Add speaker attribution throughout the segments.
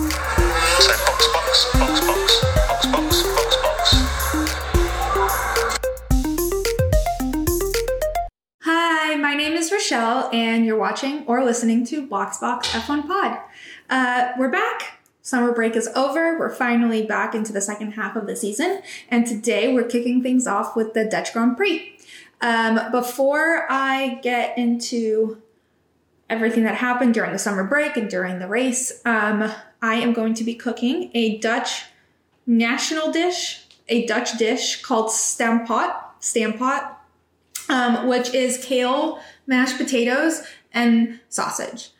Speaker 1: Box, box, box, box, box, box, box, box.
Speaker 2: Hi, my name is Rochelle, and you're watching or listening to Boxbox F1 Pod. Uh, we're back. Summer break is over. We're finally back into the second half of the season, and today we're kicking things off with the Dutch Grand Prix. Um, before I get into everything that happened during the summer break and during the race, um, I am going to be cooking a Dutch national dish, a Dutch dish called stamppot. Stamppot um, which is kale, mashed potatoes, and sausage.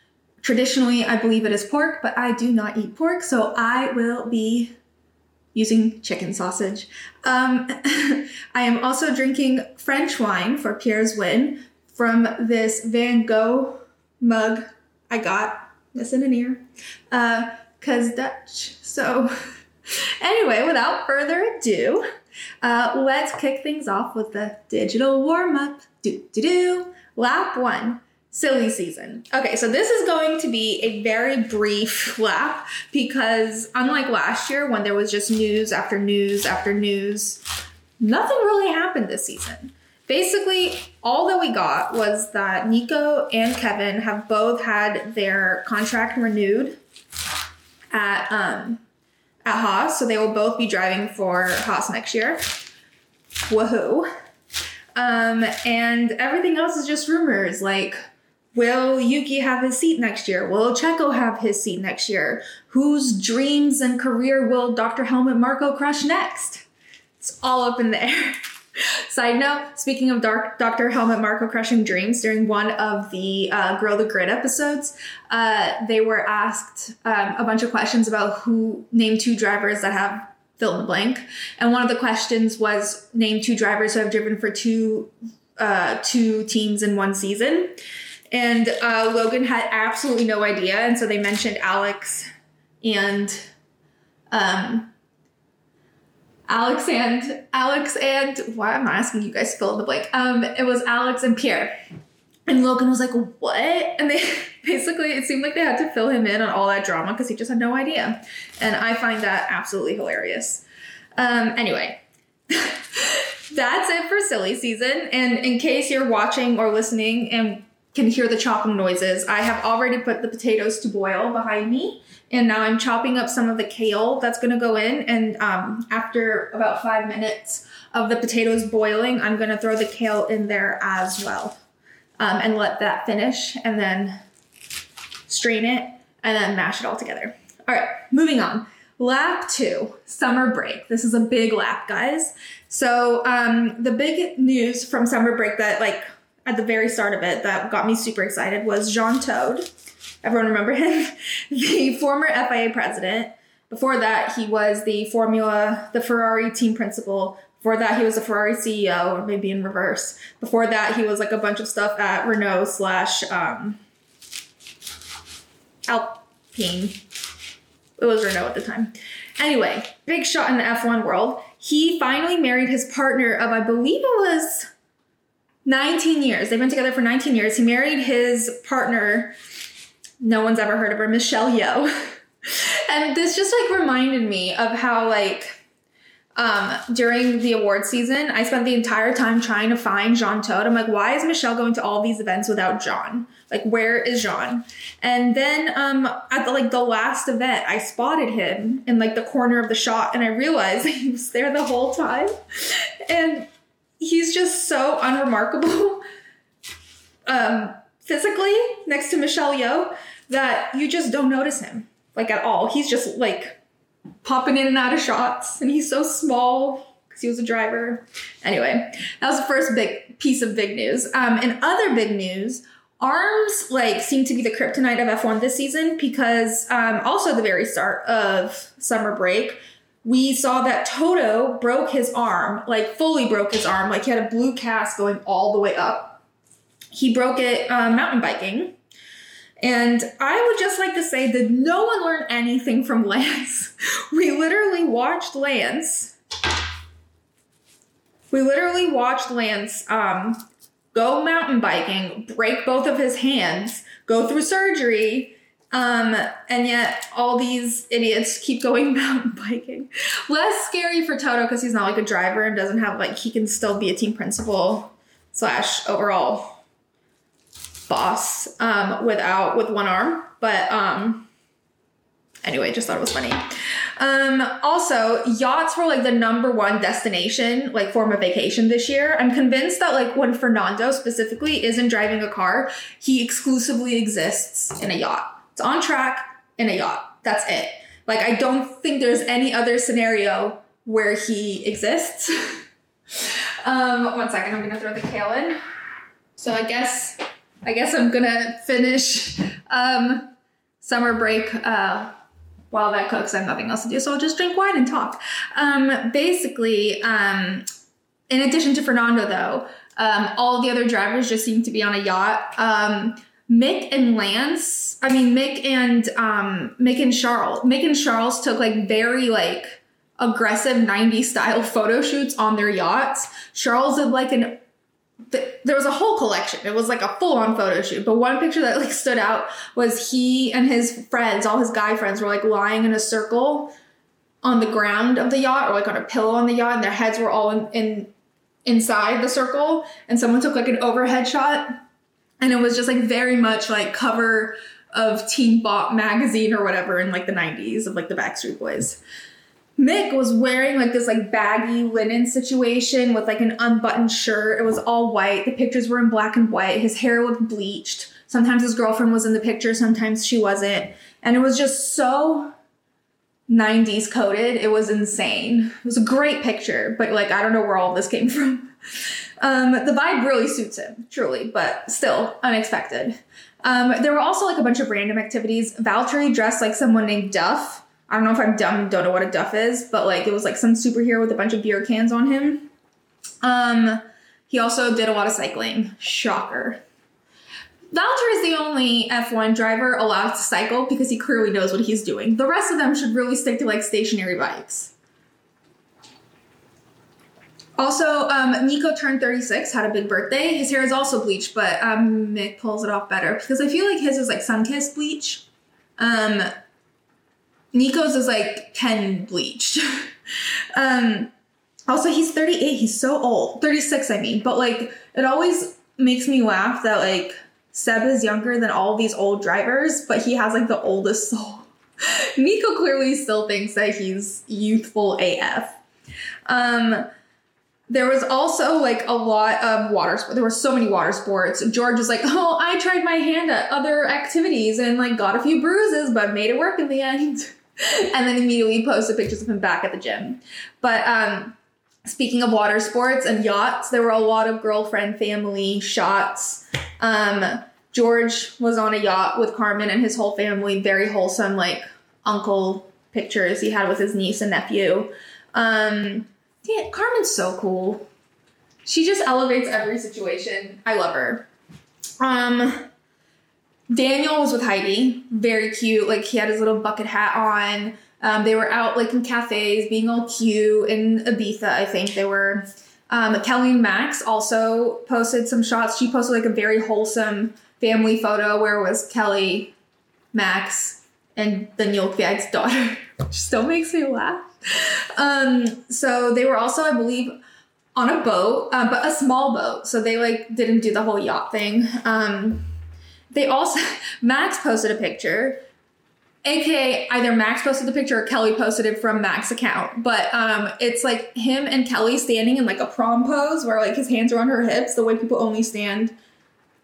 Speaker 2: Traditionally, I believe it is pork, but I do not eat pork, so I will be using chicken sausage. Um, I am also drinking French wine for Pierre's win from this Van Gogh mug I got. Listen in here. Uh, cause Dutch. So, anyway, without further ado, uh, let's kick things off with the digital warm up. Do do do. Lap one. Silly season. Okay, so this is going to be a very brief lap because, unlike last year when there was just news after news after news, nothing really happened this season. Basically, all that we got was that Nico and Kevin have both had their contract renewed at um, at Haas, so they will both be driving for Haas next year. Woohoo! Um, and everything else is just rumors. Like, will Yuki have his seat next year? Will Checo have his seat next year? Whose dreams and career will Dr. Helmut Marko crush next? It's all up in the air. Side note, speaking of Dark, Dr. Helmut Marko crushing dreams, during one of the uh, Grow the Grid episodes, uh, they were asked um, a bunch of questions about who name two drivers that have fill in the blank. And one of the questions was name two drivers who have driven for two uh, two teams in one season. And uh, Logan had absolutely no idea, and so they mentioned Alex and um, Alex and Alex and why am I asking you guys to fill in the blank? Um, it was Alex and Pierre. And Logan was like, "What?" And they basically it seemed like they had to fill him in on all that drama because he just had no idea. And I find that absolutely hilarious. Um, anyway, that's it for silly season. And in case you're watching or listening and can hear the chopping noises, I have already put the potatoes to boil behind me. And now I'm chopping up some of the kale that's gonna go in. And um, after about five minutes of the potatoes boiling, I'm gonna throw the kale in there as well. Um, and let that finish and then strain it and then mash it all together. All right, moving on. Lap two, summer break. This is a big lap, guys. So um, the big news from summer break that like at the very start of it that got me super excited was Jean Todt. Everyone remember him? the former FIA president. Before that, he was the Formula, the Ferrari team principal. Before that, he was a Ferrari CEO, or maybe in reverse. Before that, he was like a bunch of stuff at Renault slash um, Alpine. It was Renault at the time. Anyway, big shot in the F1 world. He finally married his partner of, I believe it was 19 years. They've been together for 19 years. He married his partner, no one's ever heard of her, Michelle Yeoh. and this just like reminded me of how like um during the award season, I spent the entire time trying to find Jean Todt. I'm like, why is Michelle going to all these events without John? Like, where is Jean? And then um at the like the last event, I spotted him in like the corner of the shot and I realized he was there the whole time. And he's just so unremarkable um, physically next to Michelle Yeoh that you just don't notice him like at all. He's just like popping in and out of shots, and he's so small because he was a driver. Anyway, that was the first big piece of big news. Um, and other big news. Arms like seem to be the kryptonite of F1 this season because um, also the very start of summer break, we saw that Toto broke his arm, like fully broke his arm, like he had a blue cast going all the way up. He broke it uh, mountain biking. And I would just like to say that no one learned anything from Lance. We literally watched Lance. We literally watched Lance um, go mountain biking, break both of his hands, go through surgery, Um, and yet all these idiots keep going mountain biking. Less scary for Toto because he's not like a driver and doesn't have like he can still be a team principal slash overall boss um, without with one arm. But um, anyway, just thought it was funny. Um, also, yachts were like the number one destination, like form of vacation this year. I'm convinced that like when Fernando specifically isn't driving a car, he exclusively exists in a yacht. It's on track in a yacht. That's it. Like I don't think there's any other scenario where he exists. um, one second, I'm gonna throw the kale in. So I guess I guess I'm gonna finish um, summer break uh, while that cooks. I have nothing else to do, so I'll just drink wine and talk. Um, basically, um, in addition to Fernando, though, um, all the other drivers just seem to be on a yacht. Mick and Lance, I mean Mick and um, Mick and Charles. Mick and Charles took like very like aggressive 90s style photo shoots on their yachts. Charles did like an th- there was a whole collection. It was like a full on photo shoot. But one picture that like stood out was he and his friends, all his guy friends, were like lying in a circle on the ground of the yacht or like on a pillow on the yacht, and their heads were all in, in inside the circle. And someone took like an overhead shot, and it was just like very much like cover of Teen Bop magazine or whatever in like the 90s of like the Backstreet Boys. Mick was wearing like this like baggy linen situation with like an unbuttoned shirt. It was all white. The pictures were in black and white. His hair looked bleached. Sometimes his girlfriend was in the picture, sometimes she wasn't. And it was just so 90s coded. It was insane. It was a great picture, but like I don't know where all this came from. Um, the vibe really suits him, truly, but still unexpected. Um, there were also like a bunch of random activities. Valtteri dressed like someone named Duff. I don't know if I'm dumb, don't know what a Duff is, but like it was like some superhero with a bunch of beer cans on him. Um, he also did a lot of cycling. Shocker. Valtteri is the only F1 driver allowed to cycle because he clearly knows what he's doing. The rest of them should really stick to like stationary bikes. Also, um, Nico turned 36, had a big birthday. His hair is also bleached, but um, Mick pulls it off better because I feel like his is like sun kissed bleach. Um, Nico's is like 10 bleached. um, also, he's 38. He's so old. 36, I mean. But like, it always makes me laugh that like Seb is younger than all these old drivers, but he has like the oldest soul. Nico clearly still thinks that he's youthful AF. Um, there was also like a lot of water sports. There were so many water sports. George was like, "Oh, I tried my hand at other activities and like got a few bruises, but made it work in the end." and then immediately posted pictures of him back at the gym. But um, speaking of water sports and yachts, there were a lot of girlfriend family shots. Um, George was on a yacht with Carmen and his whole family. Very wholesome, like uncle pictures he had with his niece and nephew. Um, Carmen's so cool. She just elevates every situation. I love her. Um, Daniel was with Heidi, very cute. Like he had his little bucket hat on. Um, they were out like in cafes, being all cute in Ibiza. I think they were. Um, Kelly and Max also posted some shots. She posted like a very wholesome family photo where it was Kelly, Max, and the Nilkviag's daughter, which still makes me laugh. Um, so they were also, I believe, on a boat, uh, but a small boat. So they like didn't do the whole yacht thing. Um, they also Max posted a picture, aka either Max posted the picture or Kelly posted it from Max's account. But um, it's like him and Kelly standing in like a prom pose where like his hands are on her hips, the way people only stand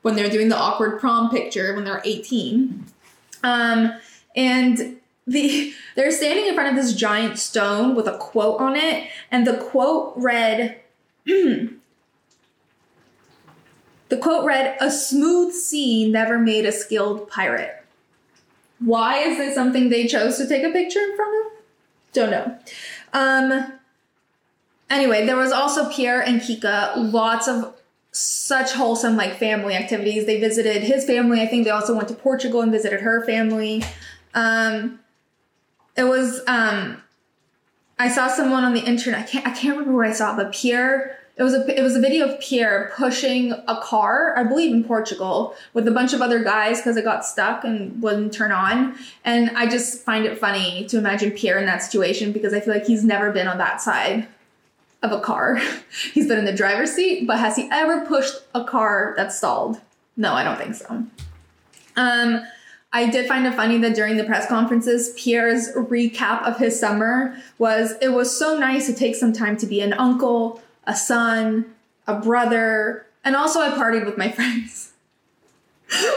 Speaker 2: when they're doing the awkward prom picture when they're 18. Um, and the they're standing in front of this giant stone with a quote on it, and the quote read. The quote read, A smooth sea never made a skilled pirate. Why is this something they chose to take a picture in front of? Don't know. Um, anyway, there was also Pierre and Kika, lots of such wholesome like family activities. They visited his family. I think they also went to Portugal and visited her family. Um, it was um, I saw someone on the internet. I can't I can't remember where I saw, it, but Pierre it was a it was a video of Pierre pushing a car, I believe in Portugal, with a bunch of other guys because it got stuck and wouldn't turn on. And I just find it funny to imagine Pierre in that situation because I feel like he's never been on that side of a car. he's been in the driver's seat, but has he ever pushed a car that stalled? No, I don't think so. Um, I did find it funny that during the press conferences, Pierre's recap of his summer was it was so nice to take some time to be an uncle, a son, a brother, and also I partied with my friends.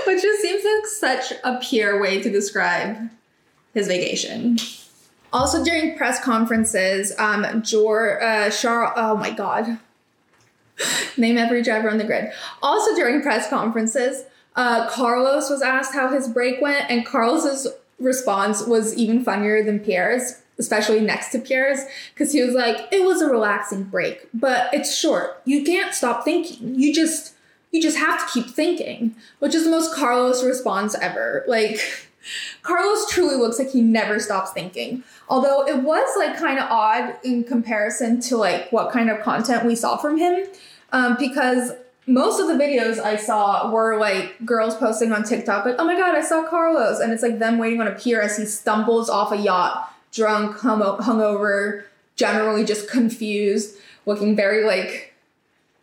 Speaker 2: Which just seems like such a Pierre way to describe his vacation. Also during press conferences, um, George, uh, Charles, oh my god, name every driver on the grid. Also during press conferences, uh, Carlos was asked how his break went, and Carlos's response was even funnier than Pierre's, especially next to Pierre's, because he was like, "It was a relaxing break, but it's short. You can't stop thinking. You just, you just have to keep thinking," which is the most Carlos response ever. Like. Carlos truly looks like he never stops thinking. Although it was like kind of odd in comparison to like what kind of content we saw from him, um, because most of the videos I saw were like girls posting on TikTok, like, oh my god, I saw Carlos. And it's like them waiting on a pier as he stumbles off a yacht, drunk, hung- hungover, generally just confused, looking very like,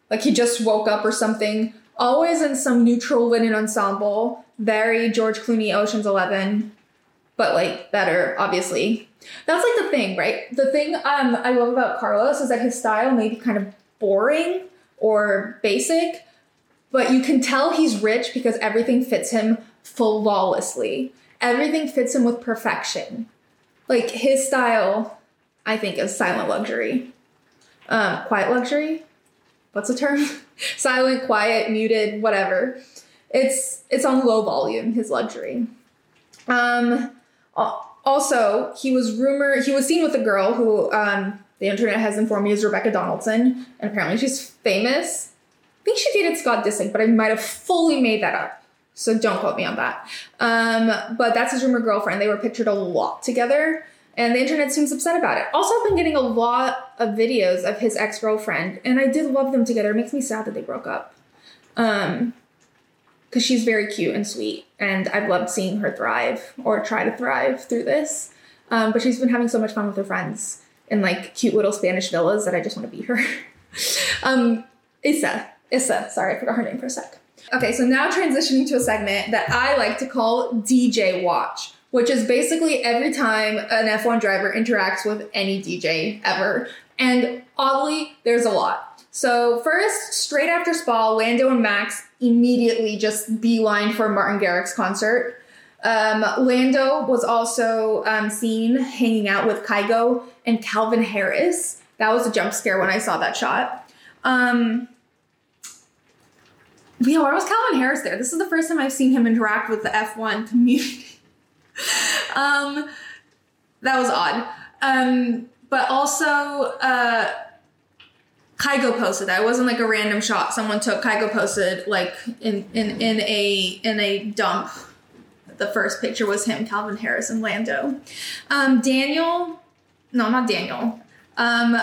Speaker 2: like he just woke up or something. Always in some neutral linen ensemble, very George Clooney Ocean's Eleven, but like better, obviously. That's like the thing, right? The thing um, I love about Carlos is that his style may be kind of boring or basic, but you can tell he's rich because everything fits him flawlessly. Everything fits him with perfection. Like his style, I think, is silent luxury. Um, quiet luxury? What's the term? silent, quiet, muted, whatever. It's it's on low volume, his luxury. Um, also, he was rumored he was seen with a girl who um, the internet has informed me is Rebecca Donaldson, and apparently she's famous. I think she dated Scott Disick, but I might have fully made that up. So don't quote me on that. Um, but that's his rumored girlfriend. They were pictured a lot together, and the internet seems upset about it. Also, I've been getting a lot of videos of his ex girlfriend, and I did love them together. It makes me sad that they broke up. Um, because she's very cute and sweet, and I've loved seeing her thrive or try to thrive through this. Um, but she's been having so much fun with her friends in like cute little Spanish villas that I just want to be her. um, Isa, Isa, sorry, I forgot her name for a sec. Okay, so now transitioning to a segment that I like to call DJ Watch, which is basically every time an F1 driver interacts with any DJ ever. And oddly, there's a lot. So first, straight after Spa, Lando and Max immediately just beeline for Martin Garrix concert. Um, Lando was also um, seen hanging out with Kygo and Calvin Harris. That was a jump scare when I saw that shot. Um, where was Calvin Harris there? This is the first time I've seen him interact with the F1 community. um, that was odd. Um, but also, uh, Kygo posted that. It wasn't like a random shot someone took. Kygo posted like in in in a in a dump. The first picture was him, Calvin Harris, and Lando. Um, Daniel, no, not Daniel. Um,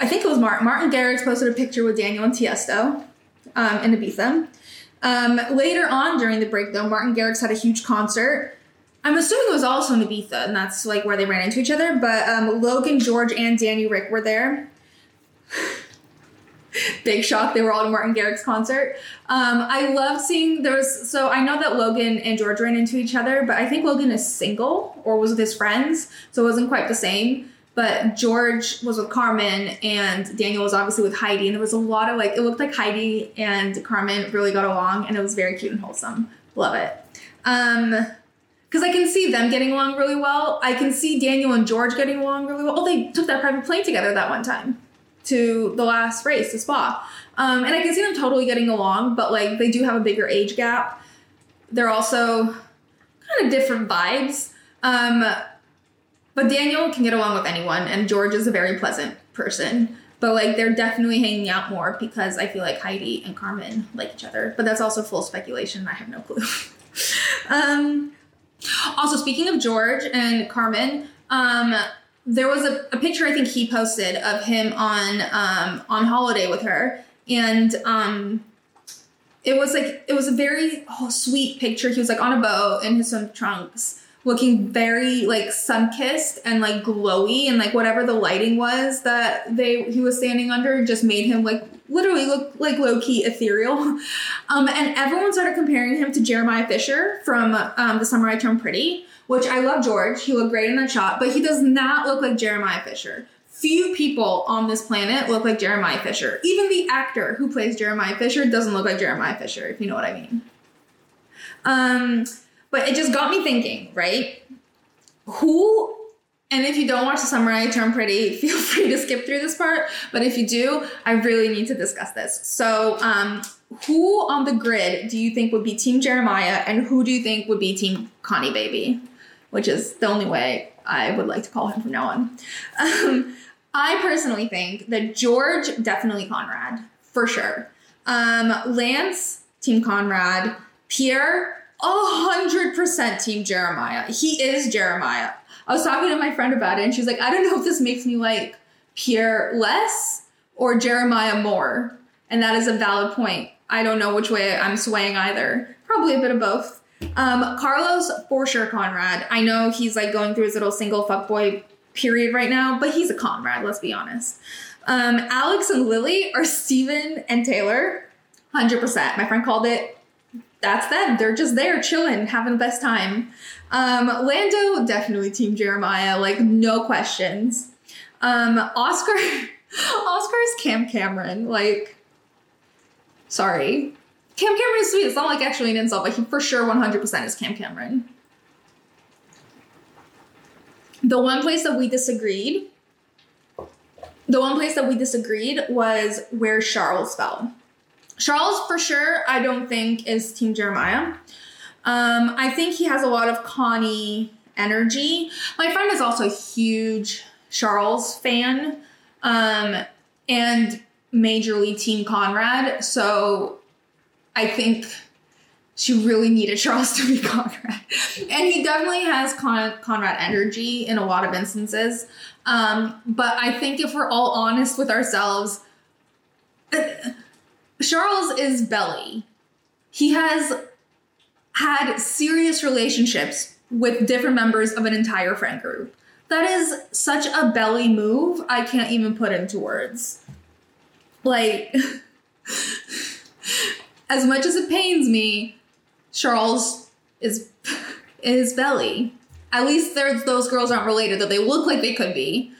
Speaker 2: I think it was Martin. Martin Garrix posted a picture with Daniel and Tiesto um, in Ibiza. Um, later on during the break, though, Martin Garrix had a huge concert. I'm assuming it was also in Ibiza, and that's like where they ran into each other. But um, Logan, George, and Danny Rick were there. Big shock, they were all at Martin Garrix concert. Um, I love seeing there was so I know that Logan and George ran into each other, but I think Logan is single or was with his friends, so it wasn't quite the same. But George was with Carmen and Daniel was obviously with Heidi, and there was a lot of like it looked like Heidi and Carmen really got along, and it was very cute and wholesome. Love it. Um, because I can see them getting along really well. I can see Daniel and George getting along really well. Oh, they took that private plane together that one time to the last race, to Spa. Um, and I can see them totally getting along, but like they do have a bigger age gap. They're also kind of different vibes. Um, but Daniel can get along with anyone, and George is a very pleasant person. But like they're definitely hanging out more because I feel like Heidi and Carmen like each other. But that's also full speculation. I have no clue. um, also, speaking of George and Carmen, um, there was a, a picture I think he posted of him on um, on holiday with her, and um, it was like it was a very oh, sweet picture. He was like on a boat in his swim trunks, looking very like sun kissed and like glowy, and like whatever the lighting was that they he was standing under just made him like literally look like low key ethereal. Um, and everyone started comparing him to Jeremiah Fisher from um, The Summer I Turned Pretty, which I love George. He looked great in that shot, but he does not look like Jeremiah Fisher. Few people on this planet look like Jeremiah Fisher. Even the actor who plays Jeremiah Fisher doesn't look like Jeremiah Fisher, if you know what I mean. Um, but it just got me thinking, right? Who and if you don't watch the Summer I Turn Pretty, feel free to skip through this part. But if you do, I really need to discuss this. So, um, who on the grid do you think would be Team Jeremiah, and who do you think would be Team Connie Baby? Which is the only way I would like to call him from now on. Um, I personally think that George definitely Conrad for sure. Um, Lance Team Conrad, Pierre a hundred percent Team Jeremiah. He is Jeremiah. I was talking to my friend about it, and she's like, I don't know if this makes me like Pierre less or Jeremiah more. And that is a valid point. I don't know which way I'm swaying either. Probably a bit of both. Um, Carlos, for sure, Conrad. I know he's like going through his little single fuckboy period right now, but he's a Conrad, let's be honest. Um, Alex and Lily are Steven and Taylor. 100%. My friend called it. That's them. They're just there chilling, having the best time. Um, Lando, definitely Team Jeremiah, like no questions. Um, Oscar, Oscar is Cam Cameron. Like, sorry. Cam Cameron is sweet. It's not like actually an insult, but he for sure 100% is Cam Cameron. The one place that we disagreed, the one place that we disagreed was where Charles fell. Charles, for sure, I don't think is Team Jeremiah. Um, I think he has a lot of Connie energy. My friend is also a huge Charles fan um, and majorly Team Conrad. So I think she really needed Charles to be Conrad. And he definitely has Con- Conrad energy in a lot of instances. Um, but I think if we're all honest with ourselves, Charles is Belly. He has had serious relationships with different members of an entire friend group. That is such a belly move, I can't even put into words. Like, as much as it pains me, Charles is is belly. At least those girls aren't related, though they look like they could be.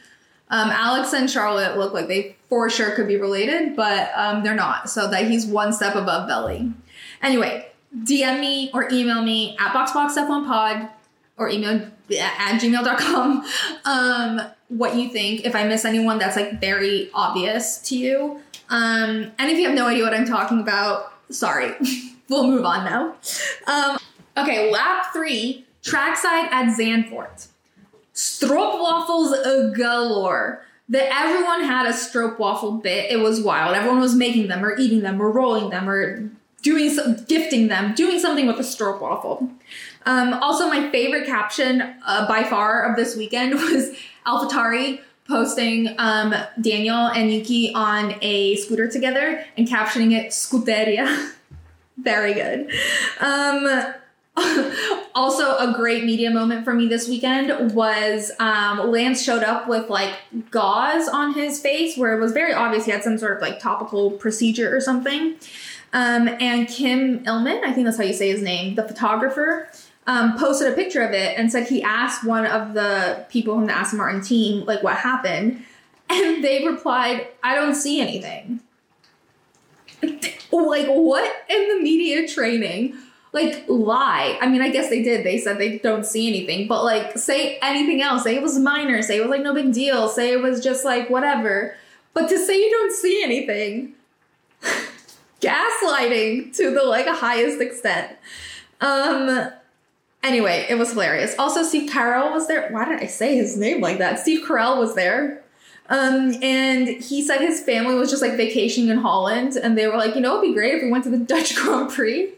Speaker 2: Um, Alex and Charlotte look like they for sure could be related, but um, they're not. So that he's one step above belly. Anyway, DM me or email me at boxboxf1pod or email at gmail.com um, what you think. If I miss anyone that's like very obvious to you. Um, and if you have no idea what I'm talking about, sorry. we'll move on now. Um, okay, lap three, trackside at Zandvoort. Stroopwafels galore. That everyone had a stroopwafel bit. It was wild. Everyone was making them or eating them or rolling them or doing some, gifting them, doing something with a stroopwafel. Um, also, my favorite caption uh, by far of this weekend was AlphaTauri posting um, Daniel and Yuki on a scooter together and captioning it "Scooteria." Very good. Um, also, a great media moment for me this weekend was um, Lance showed up with like gauze on his face, where it was very obvious he had some sort of like topical procedure or something. Um, and Kym Illman, I think that's how you say his name, the photographer, um, posted a picture of it and said he asked one of the people from the Aston Martin team, like, what happened. And they replied, I don't see anything. like, what in the media training? Like, lie. I mean, I guess they did. They said they don't see anything, but like, say anything else. Say it was minor. Say it was like no big deal. Say it was just like whatever. But to say you don't see anything gaslighting to the like highest extent. Um anyway, it was hilarious. Also, Steve Carell was there. Why did I say his name like that? Steve Carell was there. Um, and he said his family was just like vacationing in Holland, and they were like, you know, it'd be great if we went to the Dutch Grand Prix.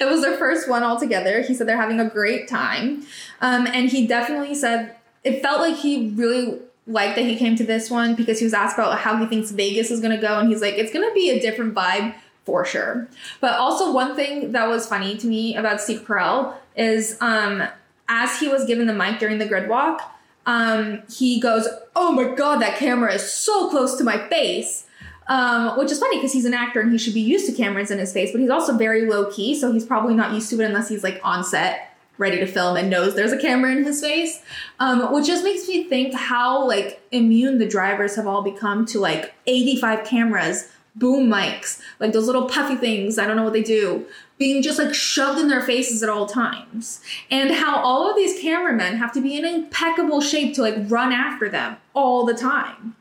Speaker 2: It was their first one altogether. He said they're having a great time. Um, and he definitely said it felt like he really liked that he came to this one because he was asked about how he thinks Vegas is going to go, and he's like, it's going to be a different vibe for sure. But also, one thing that was funny to me about Steve Carell is um, as he was given the mic during the grid walk, um, he goes, Oh my god, that camera is so close to my face. Um, which is funny because he's an actor and he should be used to cameras in his face, but he's also very low key, so he's probably not used to it unless he's like on set, ready to film, and knows there's a camera in his face. Um, which just makes me think how like immune the drivers have all become to like 85 cameras, boom mics, like those little puffy things. I don't know what they do, being just like shoved in their faces at all times, and how all of these cameramen have to be in impeccable shape to like run after them all the time.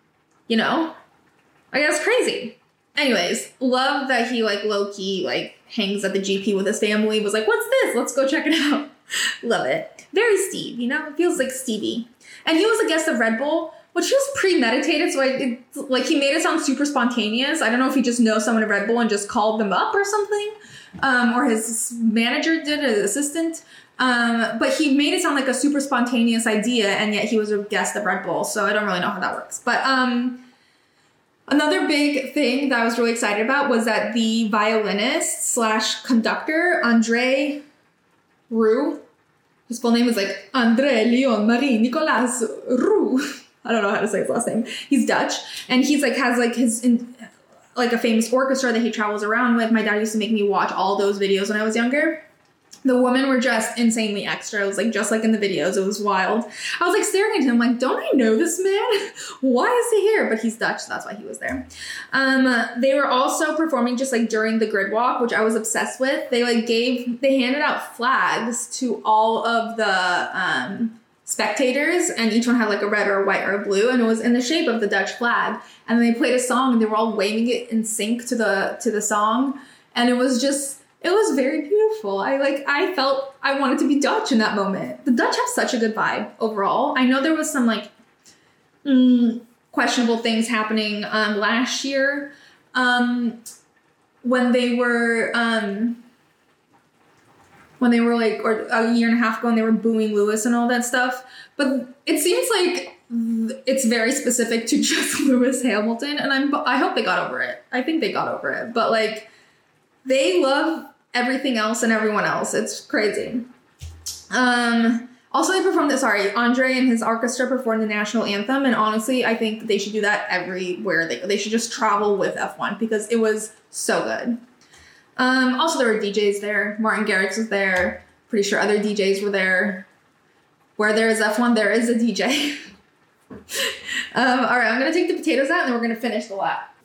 Speaker 2: You know? Like that's crazy. Anyways, love that he like low key like hangs at the GP with his family. Was like, what's this? Let's go check it out. love it. Very Steve, you know, it feels like Stevie. And he was a guest of Red Bull, which was premeditated. So I, it, like he made it sound super spontaneous. I don't know if he just knows someone at Red Bull and just called them up or something, um, or his manager did, his assistant. Um, but he made it sound like a super spontaneous idea, and yet he was a guest of Red Bull. So I don't really know how that works. But um, Another big thing that I was really excited about was that the violinist slash conductor, Andre Rieu, his full name is like Andre Leon Marie Nicolas Rieu. I don't know how to say his last name. He's Dutch, and he's like has like his in, like a famous orchestra that he travels around with. My dad used to make me watch all those videos when I was younger. The women were dressed insanely extra. It was like just like in the videos. It was wild. I was like staring at him, like, don't I know this man? why is he here? But he's Dutch, so that's why he was there. Um, they were also performing just like during the grid walk, which I was obsessed with. They like gave they handed out flags to all of the um spectators and each one had like a red or a white or a blue and it was in the shape of the Dutch flag and they played a song and they were all waving it in sync to the to the song and it was just it was very beautiful. I like I felt I wanted to be Dutch in that moment. The Dutch have such a good vibe overall. I know there was some like mm, questionable things happening um, last year um, when they were um, when they were like or a year and a half ago and they were booing Lewis and all that stuff. But it seems like it's very specific to just Lewis Hamilton, and I'm I hope they got over it. I think they got over it, but like they love everything else and everyone else. It's crazy. Um, also, they performed it. Sorry, Andre and his orchestra performed the national anthem, and honestly, I think they should do that everywhere they. They should just travel with F1 because it was so good. Um, also, there were DJs there. Martin Garrix was there. Pretty sure other DJs were there. Where there is F1, there is a DJ. um, all right, I'm gonna take the potatoes out, and then we're gonna finish the lap.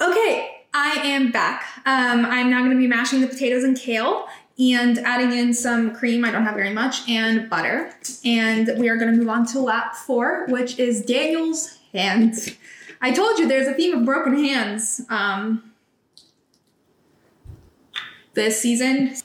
Speaker 2: Okay, I am back. Um, I'm now going to be mashing the potatoes and kale and adding in some cream, I don't have very much, and butter. And we are going to move on to lap four, which is Daniel's hands. I told you there's a theme of broken hands um, this season.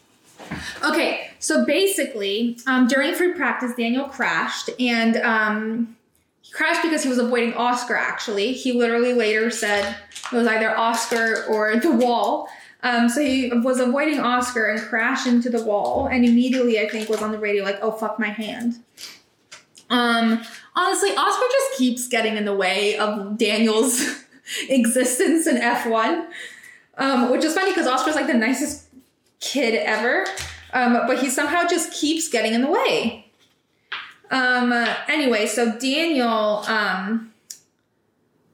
Speaker 2: Okay, so basically, um, during free practice, Daniel crashed and um, he crashed because he was avoiding Oscar, actually. He literally later said it was either Oscar or the wall. Um, so he was avoiding Oscar and crashed into the wall, and immediately, I think, was on the radio like, "Oh fuck my hand." Um, honestly, Oscar just keeps getting in the way of Daniel's existence in F1, um, which is funny because Oscar's like the nicest kid ever, um, but he somehow just keeps getting in the way. Um, anyway, so Daniel um,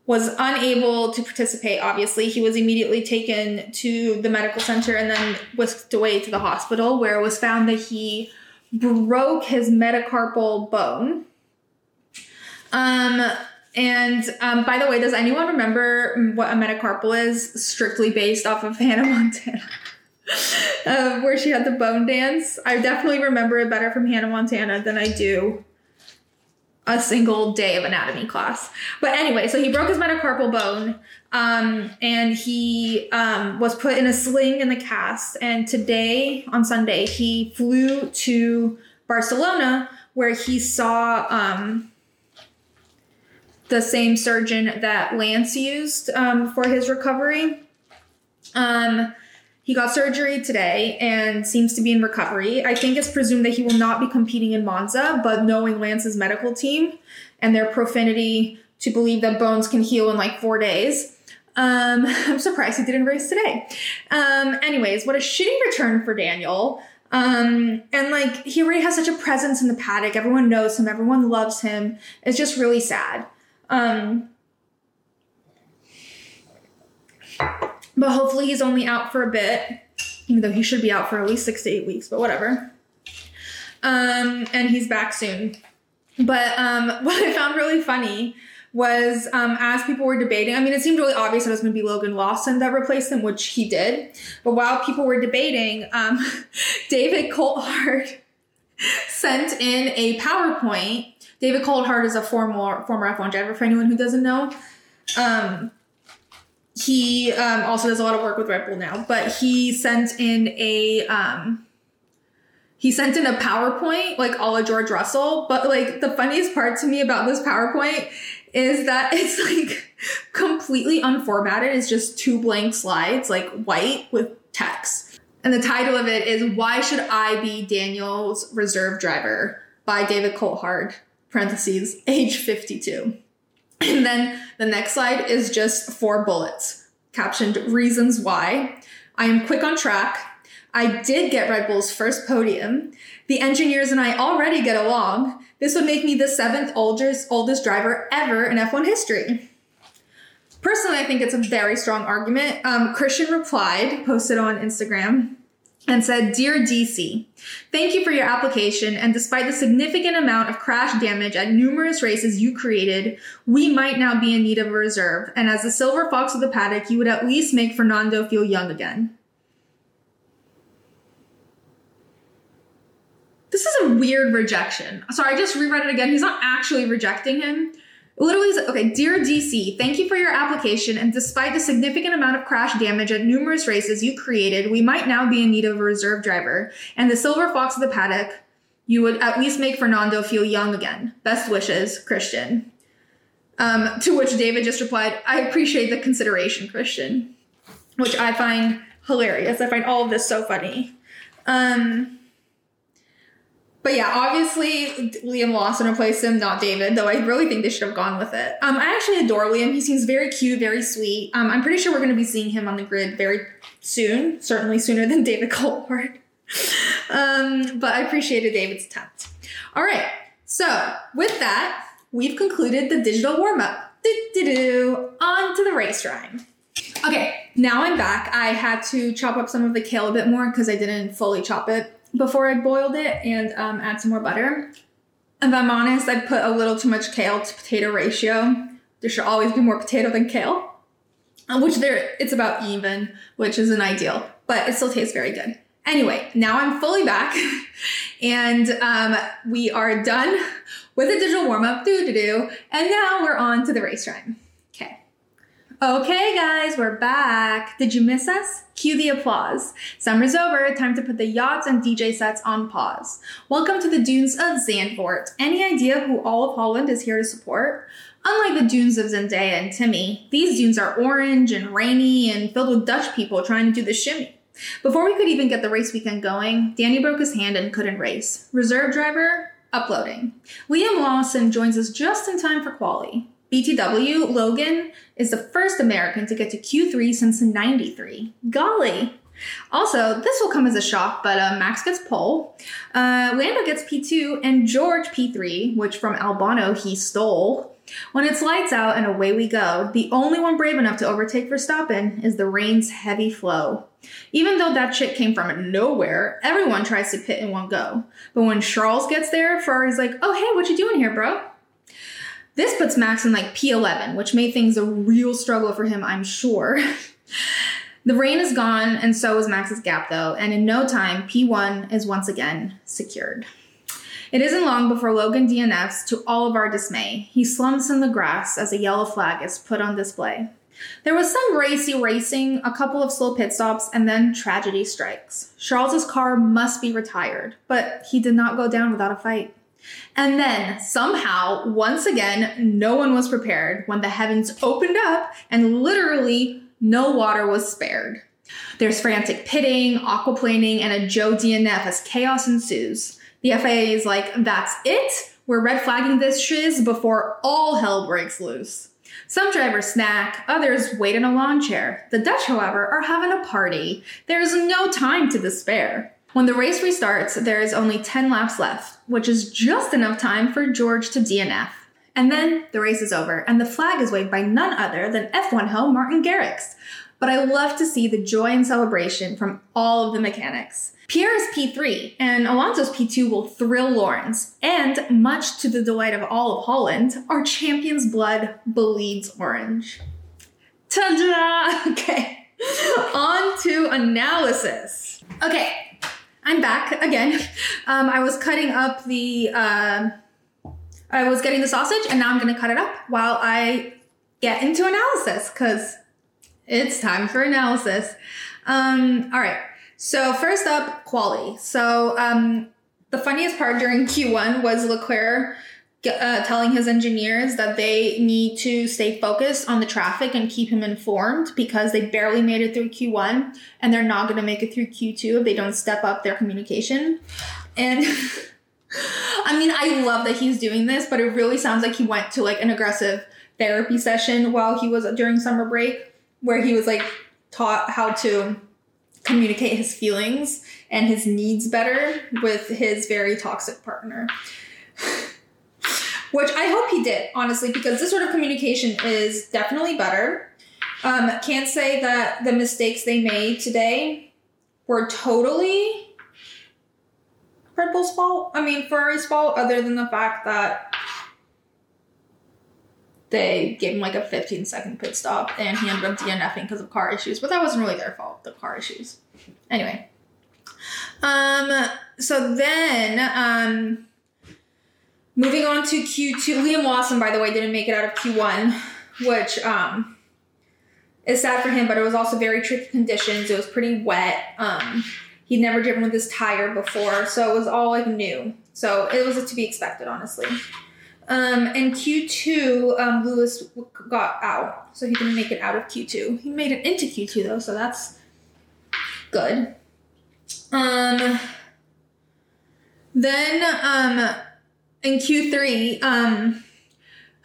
Speaker 2: was unable to participate, obviously. He was immediately taken to the medical center and then whisked away to the hospital, where it was found that he broke his metacarpal bone. Um, and um, by the way, does anyone remember what a metacarpal is? Strictly based off of Hannah Montana. Uh, where she had the bone dance. I definitely remember it better from Hannah Montana than I do a single day of anatomy class. But anyway, so he broke his metacarpal bone um, and he um, was put in a sling in the cast. And today, on Sunday, he flew to Barcelona where he saw um, the same surgeon that Lance used um, for his recovery. Um, he got surgery today and seems to be in recovery. I think it's presumed that he will not be competing in Monza, but knowing Lance's medical team and their profanity to believe that bones can heal in like four days, um, I'm surprised he didn't race today. Um, anyways, what a shitty return for Daniel. Um, and like he already has such a presence in the paddock. Everyone knows him. Everyone loves him. It's just really sad. Um, but hopefully he's only out for a bit, even though he should be out for at least six to eight weeks. But whatever. Um, and he's back soon. But um, what I found really funny was um, as people were debating, I mean, it seemed really obvious that it was going to be Logan Lawson that replaced him, which he did. But while people were debating, um, David Coulthard sent in a PowerPoint. David Coulthard is a former former F1 driver. For anyone who doesn't know, um, he um, also does a lot of work with Red Bull now. But he sent in a um, he sent in a PowerPoint like all of George Russell. But like the funniest part to me about this PowerPoint is that it's like completely unformatted. It's just two blank slides, like white with text. And the title of it is Why Should I Be Daniel's Reserve Driver by David Coulthard, parentheses, age 52. And then the next slide is just four bullets captioned Reasons Why. I am quick on track. I did get Red Bull's first podium. The engineers and I already get along. This would make me the seventh oldest, oldest driver ever in F1 history. Personally, I think it's a very strong argument. Um, Christian replied, posted on Instagram, and said, Dear DC, thank you for your application. And despite the significant amount of crash damage at numerous races you created, we might now be in need of a reserve. And as the silver fox of the paddock, you would at least make Fernando feel young again. This is a weird rejection. Sorry, I just reread it again. He's not actually rejecting him. It literally okay, dear DC, thank you for your application. And despite the significant amount of crash damage at numerous races you created, we might now be in need of a reserve driver. And the silver fox of the paddock, you would at least make Fernando feel young again. Best wishes, Christian. Um, to which David just replied, I appreciate the consideration, Christian. Which I find hilarious. I find all of this so funny. Um, but yeah, obviously Liam Lawson replaced him, not David, though I really think they should have gone with it. Um, I actually adore Liam. He seems very cute, very sweet. Um, I'm pretty sure we're going to be seeing him on the grid very soon, certainly sooner than David Coulthard. um, but I appreciated David's attempt. All right, so with that, we've concluded the digital warm up. Do on to the race rhyme. Okay, now I'm back. I had to chop up some of the kale a bit more because I didn't fully chop it before I boiled it and um, add some more butter. If I'm honest, I put a little too much kale to potato ratio. There should always be more potato than kale, uh, which there it's about even, which isn't ideal, but it still tastes very good. Anyway, now I'm fully back, and um, we are done with the digital warm up, do do do, and now we're on to the race rhyme. Okay. Guys, we're back. Did you miss us? Cue the applause. Summer's over, time to put the yachts and DJ sets on pause. Welcome to the dunes of Zandvoort. Any idea who all of Holland is here to support? Unlike the dunes of Zendaya and Timmy, these dunes are orange and rainy and filled with Dutch people trying to do the shimmy. Before we could even get the race weekend going, Danny broke his hand and couldn't race. Reserve driver, uploading. Liam Lawson joins us just in time for quali. BTW, Logan is the first American to get to Q3 since 93. Golly! Also, this will come as a shock, but uh, Max gets pole, uh, Lando gets P2, and George P3, which from Albon he stole. When it's lights out and away we go, the only one brave enough to overtake Verstappen is the rain's heavy flow. Even though that shit came from nowhere, everyone tries to pit in one go. But when Charles gets there, Ferrari's like, oh hey, what you doing here, bro? This puts Max in like P11, which made things a real struggle for him, I'm sure. the rain is gone, and so is Max's gap, though, and in no time, P1 is once again secured. It isn't long before Logan DNFs to all of our dismay. He slumps in the grass as a yellow flag is put on display. There was some racy racing, a couple of slow pit stops, and then tragedy strikes. Charles's car must be retired, but he did not go down without a fight. And then somehow, once again, no one was prepared when the heavens opened up and literally no water was spared. There's frantic pitting, aquaplaning, and a Zhou DNF as chaos ensues. The FIA is like, that's it? We're red flagging this shiz before all hell breaks loose. Some drivers snack, others wait in a lawn chair. The Dutch, however, are having a party. There is no time to despair. When the race restarts, there is only 10 laps left, which is just enough time for George to DNF. And then the race is over, and the flag is waved by none other than F1 ho Martin Garrix. But I love to see the joy and celebration from all of the mechanics. Pierre is P3, and Alonso's P2 will thrill Lawrence. And much to the delight of all of Holland, our champion's blood bleeds orange. Ta-da! Okay, on to analysis. Okay, I'm back again. Um, I was cutting up the, uh, I was getting the sausage, and now I'm gonna cut it up while I get into analysis, because it's time for analysis. Um, all right. So first up, quality. So um, the funniest part during Q1 was Leclerc uh, telling his engineers that they need to stay focused on the traffic and keep him informed because they barely made it through Q1 and they're not going to make it through Q2 if they don't step up their communication. And I mean, I love that he's doing this, but it really sounds like he went to like an aggressive therapy session while he was during summer break where he was like taught how to communicate his feelings and his needs better with his very toxic partner. Which I hope he did, honestly, because this sort of communication is definitely better. Um, can't say that the mistakes they made today were totally Red Bull's fault. I mean, Ferrari's fault, other than the fact that they gave him like a 15 second pit stop and he ended up DNFing because of car issues, but that wasn't really their fault, the car issues. Anyway. Um, so then, um, moving on to Q2, Liam Lawson, by the way, didn't make it out of Q1, which, um, is sad for him, but it was also very tricky conditions. It was pretty wet. Um, he'd never driven with this tire before, so it was all like new. So it was to be expected, honestly. Um, and Q2, um, Lewis got out, so he didn't make it out of Q2. He made it into Q2 though, so that's good. Um, then um, in Q3, um,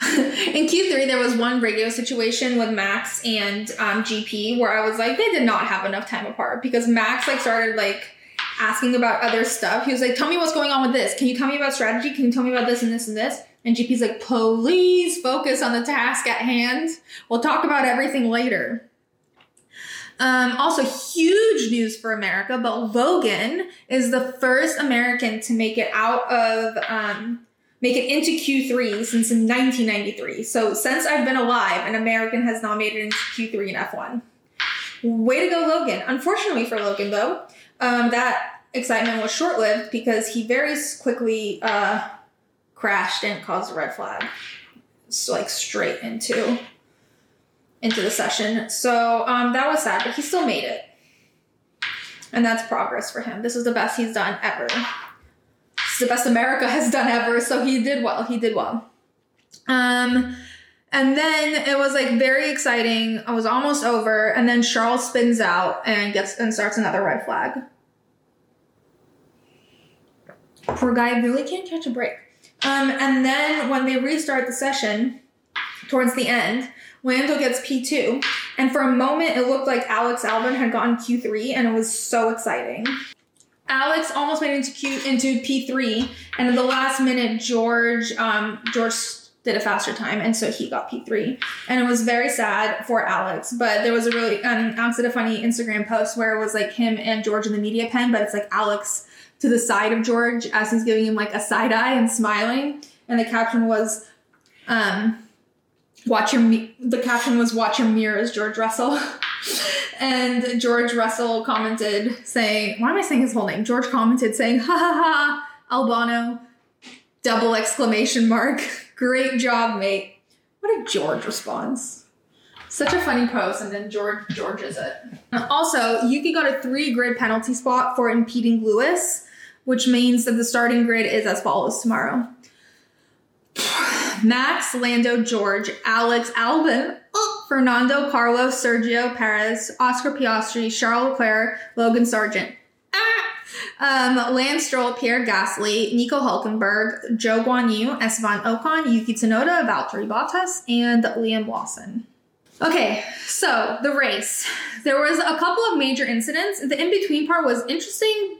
Speaker 2: in Q3 there was one radio situation with Max and um, GP where I was like, they did not have enough time apart because Max like started like asking about other stuff. He was like, tell me what's going on with this. Can you tell me about strategy? Can you tell me about this and this and this? And GP's like, please focus on the task at hand. We'll talk about everything later. Um, also, huge news for America, but Logan is the first American to make it out of, um, make it into Q3 since 1993. So, since I've been alive, an American has not made it into Q3 in F1. Way to go, Logan. Unfortunately for Logan, though, um, that excitement was short lived because he very quickly uh, crashed and caused a red flag. So, like, straight into into the session. So um, that was sad, but he still made it. And that's progress for him. This is the best he's done ever. The best America has done ever. So he did well. He did well. Um, and then it was like very exciting. I was almost over, and then Charles spins out and gets and starts another red flag. Poor guy really can't catch a break. Um, and then when they restart the session, towards the end, Lando gets P2. And for a moment, it looked like Alex Albon had gotten Q3, and it was so exciting. Alex almost made into Q into P3, and at the last minute, George um, George did a faster time, and so he got P3. And it was very sad for Alex, but there was a really um, Alex did a funny Instagram post where it was like him and George in the media pen, but it's like Alex to the side of George as he's giving him like a side eye and smiling, and the caption was, um, watch your the caption was watch your mirrors george russell and george russell commented saying why am i saying his whole name? George commented saying ha ha ha albano. Double exclamation mark. Great job mate. What a george response such a funny post and then george georges it. Also yuki got a three grid penalty spot for impeding lewis which means that the starting grid is as follows tomorrow. Max, Lando, George, Alex, Albon, oh, Fernando, Carlos, Sergio Perez, Oscar Piastri, Charles Leclerc, Logan Sargeant. Ah! Um, Lance Stroll, Pierre Gasly, Nico Hulkenberg, Zhou Guanyu, Esteban Ocon, Yuki Tsunoda, Valtteri Bottas, and Liam Lawson. Okay, so the race. There was a couple of major incidents. The in between part was interesting.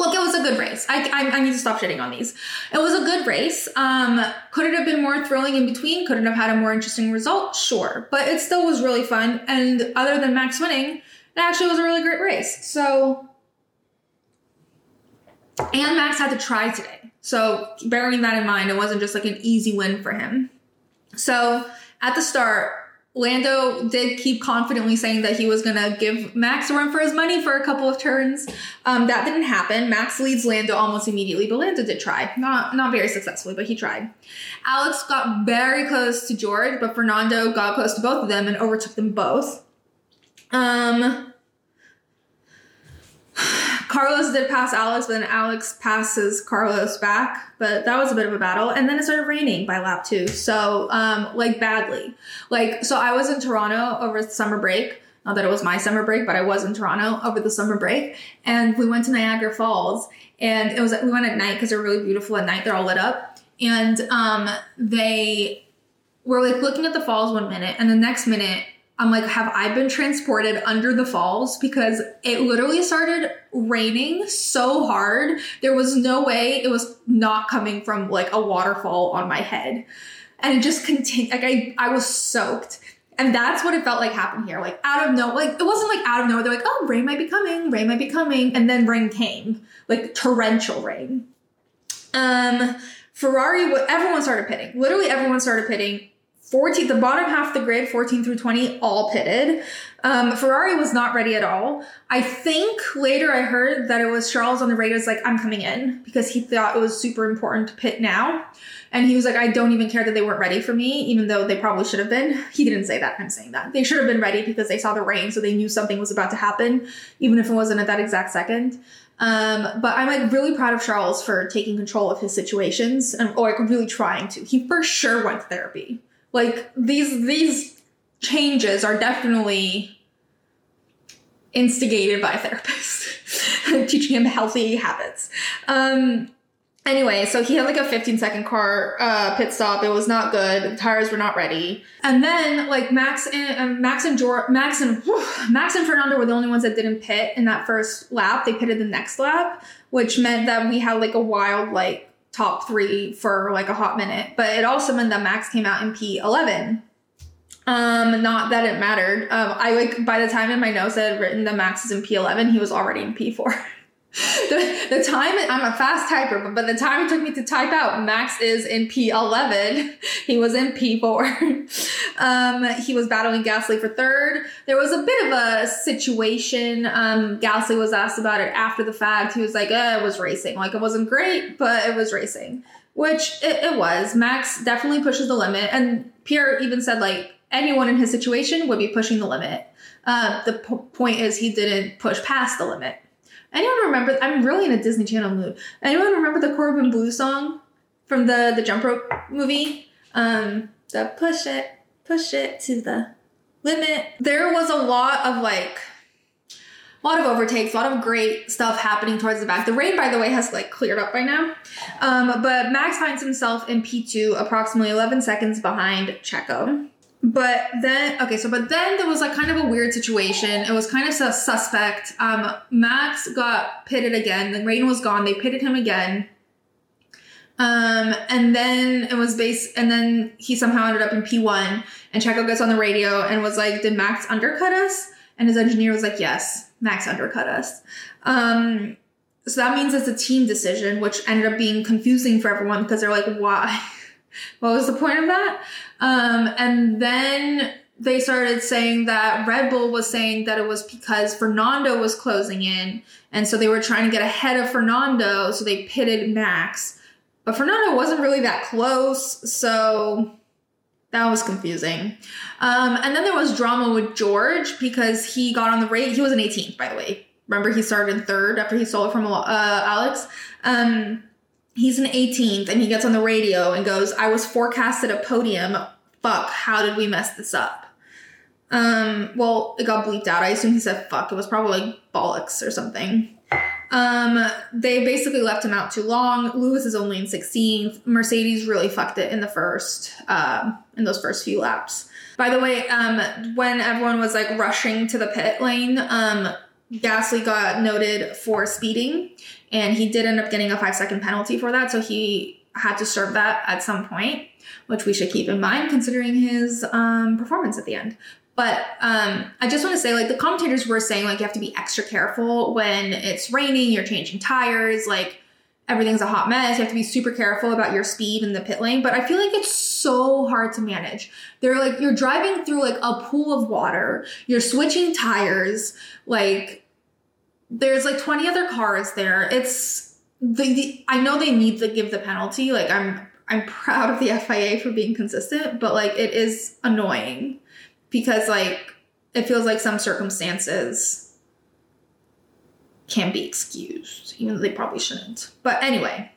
Speaker 2: Look, it was a good race. I, I, I need to stop shitting on these. It was a good race. Um, could it have been more thrilling in between? Could it have had a more interesting result? Sure, but it still was really fun. And other than Max winning, it actually was a really great race. So, and Max had to try today. So, bearing that in mind, it wasn't just like an easy win for him. So, at the start, Lando did keep confidently saying that he was gonna give Max a run for his money for a couple of turns. Um, that didn't happen. Max leads Lando almost immediately, but Lando did try. Not not very successfully, but he tried. Alex got very close to George, but Fernando got close to both of them and overtook them both. Um, Carlos did pass Alex, but then Alex passes Carlos back. But that was a bit of a battle. And then it started raining by lap two. So, um, like badly. Like, so I was in Toronto over summer break. Not that it was my summer break, but I was in Toronto over the summer break. And we went to Niagara Falls. And it was, we went at night because they're really beautiful at night. They're all lit up. And, um, they were like looking at the falls one minute. And the next minute, I'm like, have I been transported under the falls? Because it literally started raining so hard. There was no way it was not coming from like a waterfall on my head. And it just continued. Like I, I was soaked. And that's what it felt like happened here. Like out of no, like it wasn't like out of nowhere. They're like, oh, rain might be coming, rain might be coming. And then rain came, like torrential rain. Um, Ferrari, everyone started pitting. Literally everyone started pitting 14, the bottom half of the grid, 14 through 20, all pitted. Um, Ferrari was not ready at all. I think later I heard that it was Charles on the radio was like, I'm coming in because he thought it was super important to pit now. And he was like, I don't even care that they weren't ready for me, even though they probably should have been. He didn't say that. I'm saying that. They should have been ready because they saw the rain, so they knew something was about to happen, even if it wasn't at that exact second. Um, but I'm like really proud of Charles for taking control of his situations and or like really trying to. He for sure went to therapy. Like these these changes are definitely instigated by a therapist, teaching him healthy habits. Um, anyway, so he had like a 15 second car uh, pit stop. It was not good. The tires were not ready. And then like Max and um, Max and George, Max and whew, Max and Fernando were the only ones that didn't pit in that first lap. They pitted the next lap, which meant that we had like a wild like top three for like a hot minute. But it also meant that Max came out in P11. Um, not that it mattered. Um, I like by the time in my notes I had written that Max is in P11, he was already in P4. the, the time I'm a fast typer, but by the time it took me to type out Max is in P11, he was in P4. um, he was battling Gasly for third. There was a bit of a situation. Um, Gasly was asked about it after the fact. He was like, eh, it was racing. Like it wasn't great, but it was racing, which it, it was. Max definitely pushes the limit. And Pierre even said like anyone in his situation would be pushing the limit. Uh, the p- point is he didn't push past the limit. Anyone remember? I'm really in a Disney Channel mood. Anyone remember the Corbin Bleu song from the the Jump Rope movie? Um, the push it, push it to the limit. There was a lot of like, a lot of overtakes, a lot of great stuff happening towards the back. The rain, by the way, has like cleared up by now. Um, but Max finds himself in P2, approximately 11 seconds behind Checo. But then, okay, so but then there was like kind of a weird situation. It was kind of a suspect. Um, Max got pitted again. The rain was gone. They pitted him again. Um, and then it was base, and then he somehow ended up in P1. And Checo gets on the radio and was like, "Did Max undercut us?" And his engineer was like, "Yes, Max undercut us." Um, so that means it's a team decision, which ended up being confusing for everyone because they're like, "Why?" what was the point of that? Um, and then they started saying that Red Bull was saying that it was because Fernando was closing in. And so they were trying to get ahead of Fernando. So they pitted Max. But Fernando wasn't really that close. So that was confusing. Um, and then there was drama with George because he got on the rate. He was an 18th, by the way. Remember, he started in third after he stole it from uh, Alex. Um, he's an 18th and he gets on the radio and goes, I was forecasted a podium. Fuck, how did we mess this up? Um, well, it got bleeped out. I assume he said fuck. It was probably like bollocks or something. Um, they basically left him out too long. Lewis is only in 16th. Mercedes really fucked it in the first, um, in those first few laps. By the way, um, when everyone was like rushing to the pit lane, um, Gasly got noted for speeding, and he did end up getting a five second penalty for that. So he had to serve that at some point, which we should keep in mind considering his um, performance at the end. But um, I just want to say, like, the commentators were saying, like, you have to be extra careful when it's raining, you're changing tires, like, everything's a hot mess. You have to be super careful about your speed in the pit lane. But I feel like it's so hard to manage. They're like, you're driving through, like, a pool of water, you're switching tires, like, there's like 20 other cars there. It's the, the I know they need to give the penalty. Like, I'm I'm proud of the FIA for being consistent, but like it is annoying because like it feels like some circumstances can be excused, even though they probably shouldn't. But anyway.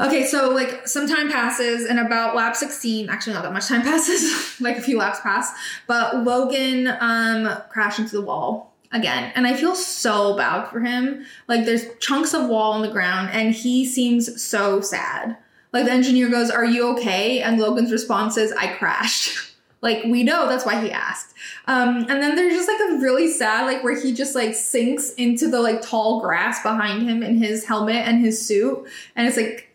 Speaker 2: Okay, so like some time passes and about lap 16, actually not that much time passes, like a few laps pass, but Logan um crashed into the wall again. And I feel so bad for him. Like there's chunks of wall on the ground and he seems so sad. Like the engineer goes, "Are you okay?" and Logan's response is, "I crashed." Like we know that's why he asked. Um, and then there's just like a really sad, like where he just like sinks into the like tall grass behind him in his helmet and his suit, and it's like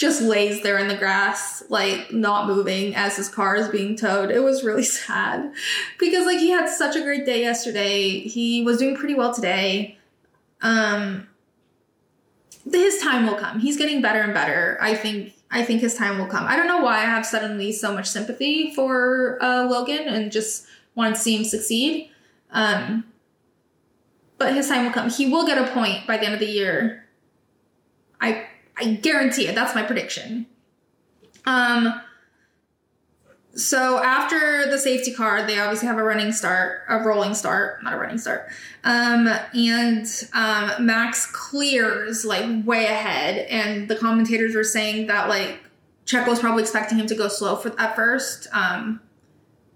Speaker 2: just lays there in the grass, like not moving as his car is being towed. It was really sad because like he had such a great day yesterday. He was doing pretty well today. Um, his time will come. He's getting better and better. I think I think his time will come. I don't know why I have suddenly so much sympathy for uh, Logan and just want to see him succeed. Um, but his time will come. He will get a point by the end of the year. I I guarantee it. That's my prediction. Um. So after the safety car, they obviously have a running start, a rolling start, not a running start. Um, and um, Max clears like way ahead, and the commentators were saying that like Checo was probably expecting him to go slow for at first, um,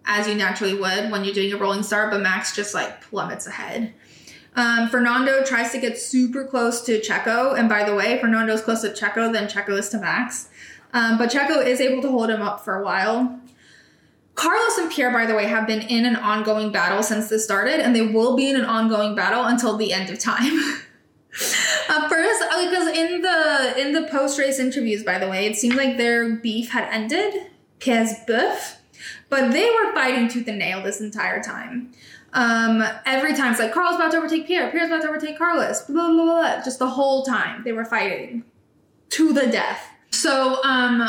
Speaker 2: as you naturally would when you're doing a rolling start, but Max just like plummets ahead. Um, Fernando tries to get super close to Checo, and by the way, Fernando's close to Checo, then Checo is to Max. Um, but Checo is able to hold him up for a while. Carlos and Pierre, by the way, have been in an ongoing battle since this started, and they will be in an ongoing battle until the end of time. At first, because in the in the post race interviews, by the way, it seemed like their beef had ended, Pierre's beef, but they were fighting tooth and nail this entire time. Um, every time it's like Carlos about to overtake Pierre, Pierre's about to overtake Carlos, blah, blah, blah, blah. Just the whole time they were fighting to the death. So, um,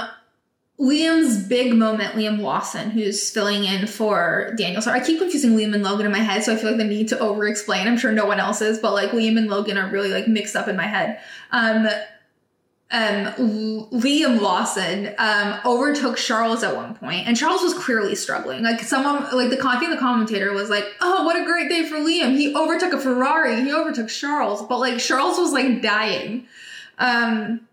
Speaker 2: Liam's big moment, Liam Lawson, who's filling in for Daniel. So I keep confusing Liam and Logan in my head, so I feel like the need to over explain. I'm sure no one else is, but like Liam and Logan are really like mixed up in my head. Um, um, Liam Lawson um, overtook Charles at one point, and Charles was clearly struggling. Like someone, like the the commentator was like, "Oh, what a great day for Liam! He overtook a Ferrari. He overtook Charles." But like Charles was like dying, um,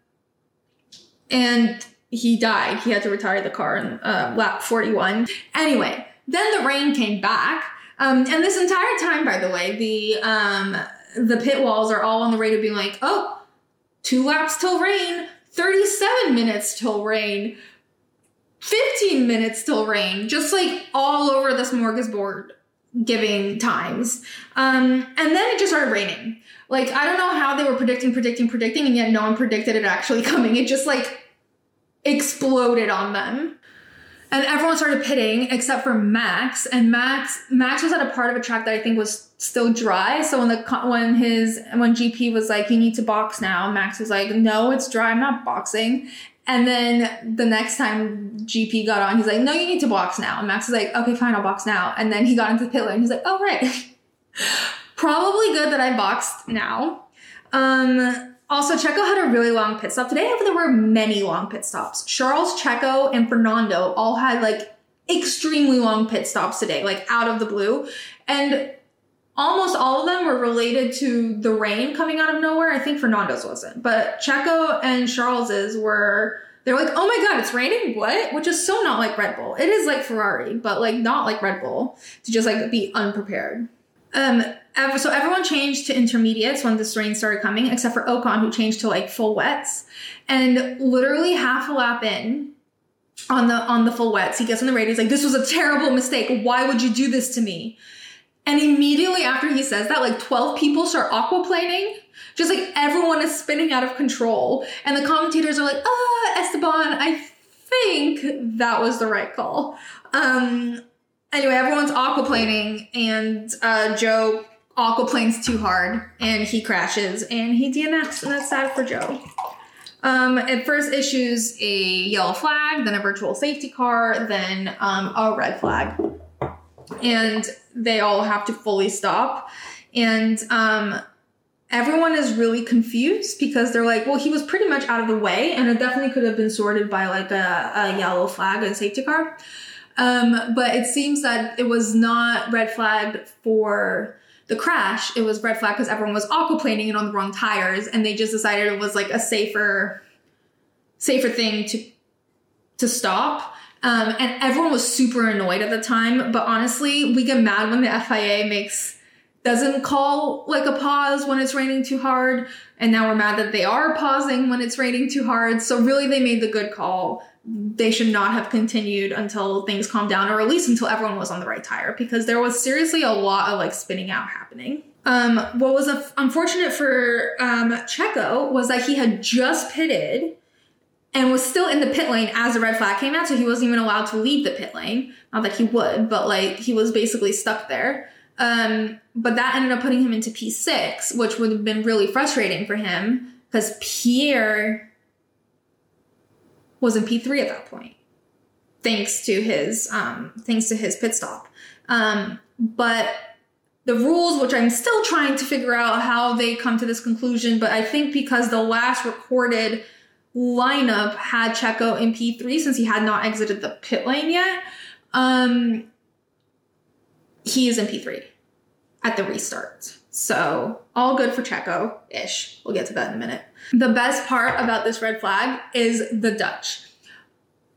Speaker 2: and he died. He had to retire the car in uh, lap 41. Anyway, then the rain came back. Um, and this entire time, by the way, the um, the pit walls are all on the radio being like, oh, two laps till rain, 37 minutes till rain, 15 minutes till rain, just like all over the smorgasbord giving times. Um, and then it just started raining. Like, I don't know how they were predicting, predicting, predicting, and yet no one predicted it actually coming. It just like exploded on them. And everyone started pitting except for Max. And Max, Max was at a part of a track that I think was still dry. So when the when his when GP was like, "You need to box now," Max was like, "No, it's dry. I'm not boxing." And then the next time GP got on, he's like, "No, you need to box now." And Max was like, "Okay, fine, I'll box now." And then he got into the pit lane. He's like, "Oh right, probably good that I boxed now." Um, also, Checo had a really long pit stop today. There were many long pit stops. Charles, Checo, and Fernando all had like extremely long pit stops today, like out of the blue. And almost all of them were related to the rain coming out of nowhere. I think Fernando's wasn't, but Checo and Charles's were They're like, oh my god, it's raining. What? Which is so not like Red Bull. It is like Ferrari, but like not like Red Bull to just like be unprepared. Um, so everyone changed to intermediates when this rain started coming, except for Ocon, who changed to like full wets. And literally half a lap in, on the on the full wets, he gets on the radio. He's like, "This was a terrible mistake. Why would you do this to me?" And immediately after he says that, like 12 people start aquaplaning. Just like everyone is spinning out of control. And the commentators are like, ah, Esteban, I think that was the right call. Um, anyway, everyone's aquaplaning, and uh, Zhou aquaplanes too hard, and he crashes, and he DNFs, and that's sad for Zhou. Um, it first issues a yellow flag, then a virtual safety car, then um, a red flag and they all have to fully stop. And um, everyone is really confused because they're like, well, he was pretty much out of the way, and it definitely could have been sorted by like a, a yellow flag and safety car. Um, but it seems that it was not red flagged for the crash. It was red flag because everyone was aquaplaning and on the wrong tires, and they just decided it was like a safer, safer thing to to stop. Um, and everyone was super annoyed at the time. But honestly, we get mad when the FIA makes doesn't call like a pause when it's raining too hard. And now we're mad that they are pausing when it's raining too hard. So really they made the good call. They should not have continued until things calmed down or at least until everyone was on the right tire because there was seriously a lot of like spinning out happening. Um, what was unfortunate for um, Checo was that he had just pitted and was still in the pit lane as the red flag came out, so he wasn't even allowed to leave the pit lane. Not that he would, but like he was basically stuck there. Um, but that ended up putting him into P6, which would have been really frustrating for him because Pierre was in P3 at that point, thanks to his um, thanks to his pit stop. Um, but the rules, which I'm still trying to figure out how they come to this conclusion, but I think because the last recorded lineup had Checo in P3 since he had not exited the pit lane yet. Um, he is in P3 at the restart. So all good for Checo ish. We'll get to that in a minute. The best part about this red flag is the Dutch.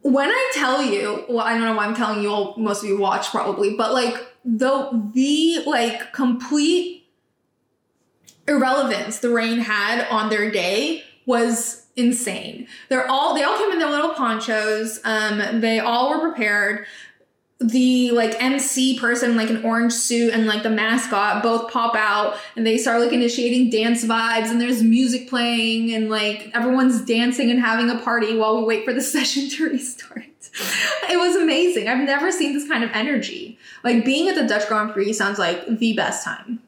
Speaker 2: When I tell you, well, I don't know why I'm telling you all, most of you watch probably, but like the, the like complete irrelevance the rain had on their day was insane. They're all they all came in their little ponchos. Um, they all were prepared. The like MC person, like an orange suit, and like the mascot both pop out and they start like initiating dance vibes, and there's music playing, and like everyone's dancing and having a party while we wait for the session to restart. it was amazing. I've never seen this kind of energy. Like being at the Dutch Grand Prix sounds like the best time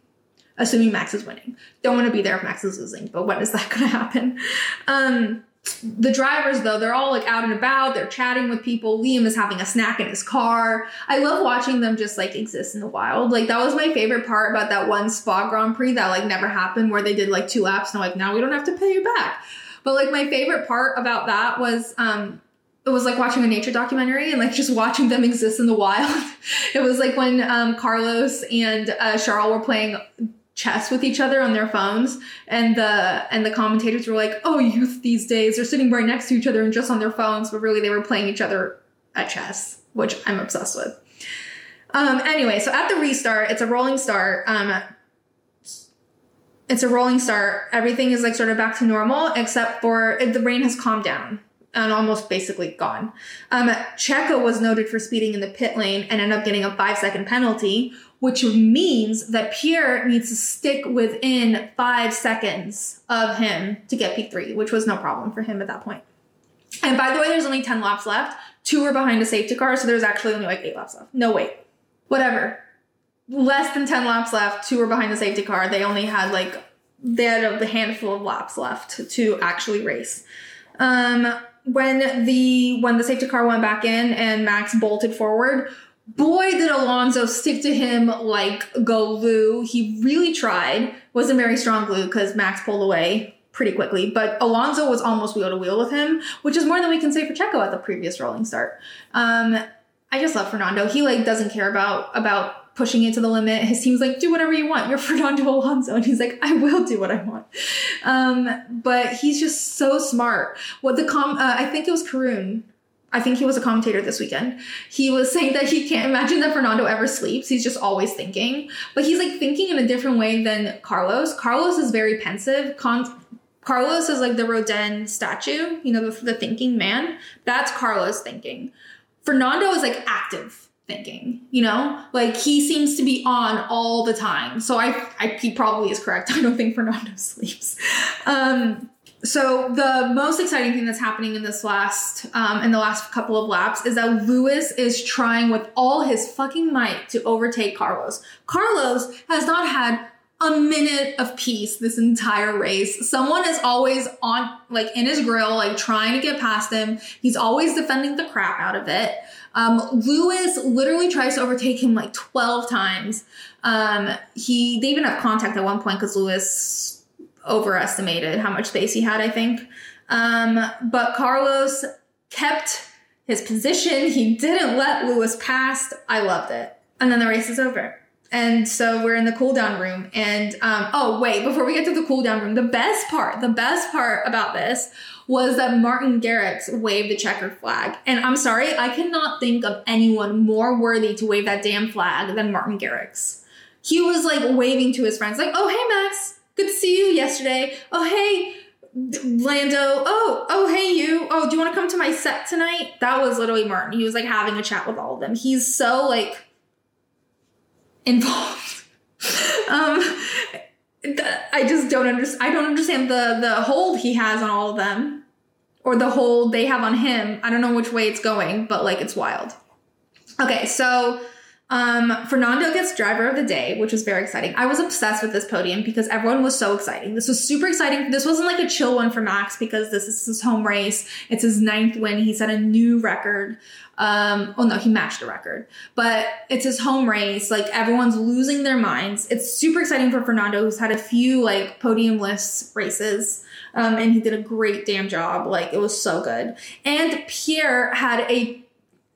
Speaker 2: assuming Max is winning. Don't want to be there if Max is losing, but when is that to happen? Um, the drivers, though, they're all like out and about. They're chatting with people. Liam is having a snack in his car. I love watching them just like exist in the wild. Like that was my favorite part about that one Spa Grand Prix that like never happened, where they did like two laps and like now we don't have to pay you back. But like my favorite part about that was um it was like watching a nature documentary and like just watching them exist in the wild. it was like when um, Carlos and uh, Charles were playing chess with each other on their phones and the and the commentators were like oh youth these days they're sitting right next to each other and just on their phones but really they were playing each other at chess which i'm obsessed with um anyway so at the restart it's a rolling start um it's a rolling start everything is like sort of back to normal except for the rain has calmed down and almost basically gone. Um, Checo was noted for speeding in the pit lane and ended up getting a five second penalty, which means that Pierre needs to stick within five seconds of him to get P3, which was no problem for him at that point. And by the way, there's only 10 laps left. Two are behind a safety car, so there's actually only like eight laps left. No, wait. Whatever. Less than 10 laps left. Two are behind the safety car. They only had like, they had a handful of laps left to actually race. Um, when the when the safety car went back in and Max bolted forward, boy did Alonso stick to him like go glue. He really tried. Wasn't very strong glue because Max pulled away pretty quickly, but Alonso was almost wheel to wheel with him, which is more than we can say for Checo at the previous rolling start. Um, I just love Fernando. He like doesn't care about about pushing it to the limit. His team's like, do whatever you want. You're Fernando Alonso. And he's like, I will do what I want. Um, but he's just so smart. What the com, uh, I think it was Karun. I think he was a commentator this weekend. He was saying that he can't imagine that Fernando ever sleeps. He's just always thinking. But he's like thinking in a different way than Carlos. Carlos is very pensive. Con- Carlos is like the Rodin statue, you know, the, the thinking man. That's Carlos thinking. Fernando is like active thinking, you know? Like he seems to be on all the time. So I, I he probably is correct. I don't think Fernando sleeps. Um, so the most exciting thing that's happening in this last um, in the last couple of laps is that Lewis is trying with all his fucking might to overtake Carlos. Carlos has not had a minute of peace this entire race. Someone is always on like in his grill, like trying to get past him. He's always defending the crap out of it. Um, Lewis literally tries to overtake him like 12 times. Um, he they even have contact at one point because Lewis overestimated how much space he had, I think. Um, but Carlos kept his position. He didn't let Lewis pass. I loved it. And then the race is over. And so we're in the cool down room. And um, oh, wait, before we get to the cool down room, the best part, the best part about this was that Martin Garrix waved the checkered flag. And I'm sorry, I cannot think of anyone more worthy to wave that damn flag than Martin Garrix. He was like waving to his friends, like, oh, hey, Max, good to see you yesterday. Oh, hey, Lando. Oh, oh, hey, you. Oh, do you want to come to my set tonight? That was literally Martin. He was like having a chat with all of them. He's so like involved. um, I just don't understand. I don't understand the the hold he has on all of them, or the hold they have on him. I don't know which way it's going, but like it's wild. Okay, so um, Fernando gets driver of the day, which was very exciting. I was obsessed with this podium because everyone was so exciting. This was super exciting. This wasn't like a chill one for Max because this is his home race. It's his ninth win. He set a new record. Um, oh no, he matched a record, but it's his home race. Like everyone's losing their minds. It's super exciting for Fernando, who's had a few like podium lists races. Um, and he did a great damn job. Like it was so good. And Pierre had a,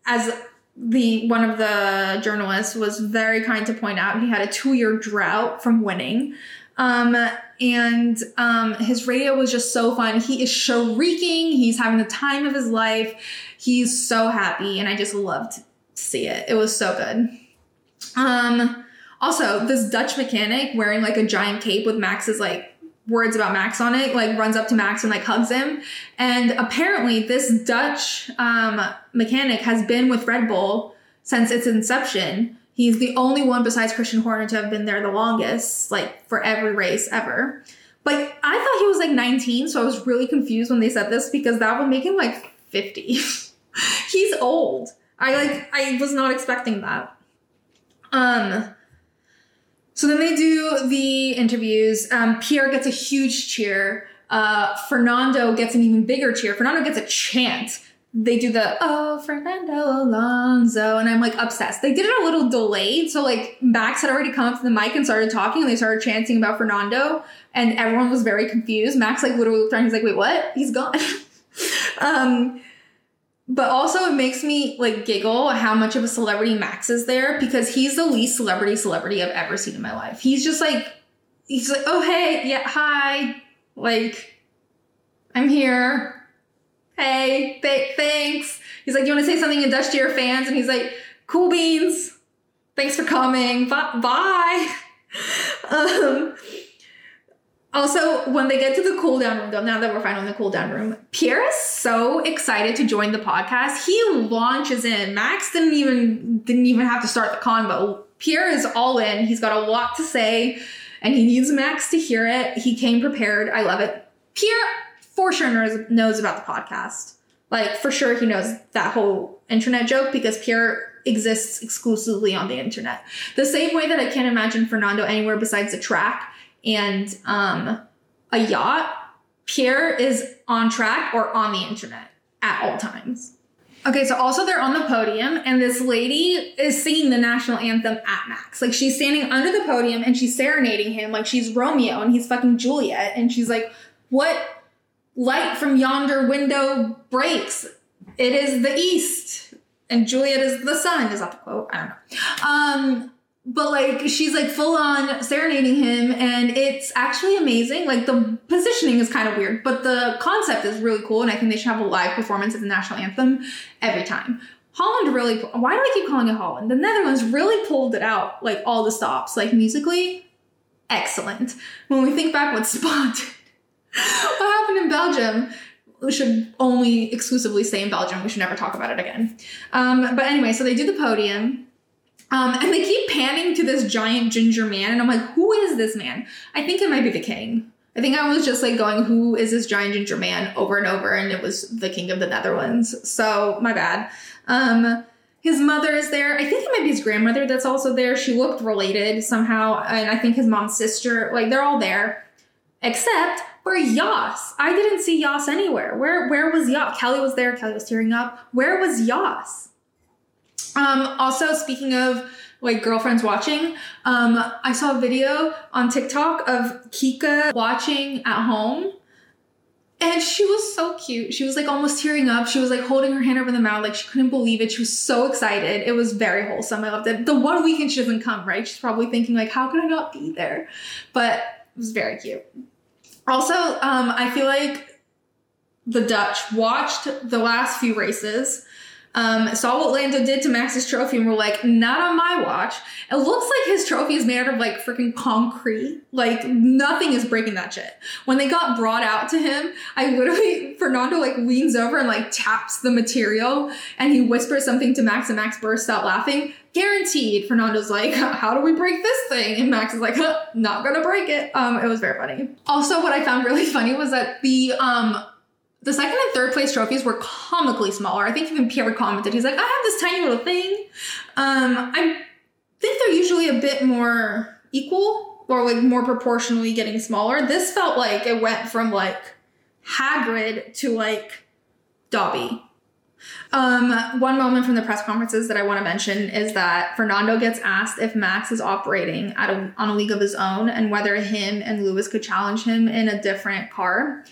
Speaker 2: as the one of the journalists was very kind to point out he had a two year drought from winning. Um, and um, his radio was just so fun. He is shrieking. He's having the time of his life. He's so happy, and I just loved to see it. It was so good. Um, also, this Dutch mechanic wearing like a giant cape with Max's like words about Max on it, like runs up to Max and like hugs him. And apparently, this Dutch um, mechanic has been with Red Bull since its inception. He's the only one besides Christian Horner to have been there the longest, like for every race ever. But I thought he was like 19, so I was really confused when they said this because that would make him like 50. He's old. I like I was not expecting that. Um so then they do the interviews. Um, Pierre gets a huge cheer. Uh, Fernando gets an even bigger cheer. Fernando gets a chant. They do the oh Fernando Alonso, and I'm like obsessed. They did it a little delayed, so like Max had already come up to the mic and started talking, and they started chanting about Fernando, and everyone was very confused. Max like literally looked around, he's like, "Wait, what? He's gone." um, but also it makes me like giggle how much of a celebrity Max is there because he's the least celebrity celebrity I've ever seen in my life. He's just like he's like, "Oh hey, yeah, hi." Like I'm here. Hey, th- thanks. He's like, "You want to say something in Dutch to your fans?" And he's like, "Cool beans. Thanks for coming. Bye." Bye. um also, when they get to the cool down room, though, now that we're finally in the cool down room, Pierre is so excited to join the podcast. He launches in. Max didn't even didn't even have to start the convo. Pierre is all in. He's got a lot to say, and he needs Max to hear it. He came prepared. I love it. Pierre for sure knows, knows about the podcast. Like for sure, he knows that whole internet joke because Pierre exists exclusively on the internet. The same way that I can't imagine Fernando anywhere besides the track and um, a yacht, Pierre is on track or on the internet at all times. Okay, so also they're on the podium, and this lady is singing the national anthem at Max. Like she's standing under the podium and she's serenading him like she's Romeo and he's fucking Juliet. And she's like, What light from yonder window breaks? It is the east. And Juliet is the sun. Is that the quote? I don't know. Um, but like she's like full on serenading him and it's actually amazing. Like the positioning is kind of weird but the concept is really cool and i think they should have a live performance of the national anthem every time. Holland really why do i keep calling it holland? The netherlands really pulled it out like all the stops like musically excellent. When we think back what spot what happened in belgium we should only exclusively stay in belgium we should never talk about it again. Um, but anyway so they do the podium um, and they keep panning to this giant ginger man, and I'm like, who is this man? I think it might be the king. I think I was just like going, who is this giant ginger man over and over, and it was the king of the Netherlands. So my bad. Um, his mother is there. I think it might be his grandmother that's also there. She looked related somehow, and I think his mom's sister. Like they're all there, except for Jos. I didn't see Jos anywhere. Where where was Jos? Kelly was there. Kelly was tearing up. Where was Jos? Um, also, speaking of like girlfriends watching, um, I saw a video on TikTok of Kika watching at home. And she was so cute. She was like almost tearing up. She was like holding her hand over the mouth, like she couldn't believe it. She was so excited. It was very wholesome. I loved it. The one weekend she doesn't come, right? She's probably thinking, like, how could I not be there? But it was very cute. Also, um, I feel like the Dutch watched the last few races um, saw what Lando did to Max's trophy and were like, not on my watch. It looks like his trophy is made out of like freaking concrete. Like nothing is breaking that shit. When they got brought out to him, I literally, Fernando like leans over and like taps the material and he whispers something to Max and Max bursts out laughing. Guaranteed, Fernando's like, how do we break this thing? And Max is like, huh, not gonna break it. Um, it was very funny. Also, what I found really funny was that the um the second and third place trophies were comically smaller. I think even Pierre commented, he's like, I have this tiny little thing. Um, I think they're usually a bit more equal or like more proportionally getting smaller. This felt like it went from like Hagrid to like Dobby. Um, one moment from the press conferences that I want to mention is that Fernando gets asked if Max is operating at a, on a league of his own and whether him and Lewis could challenge him in a different car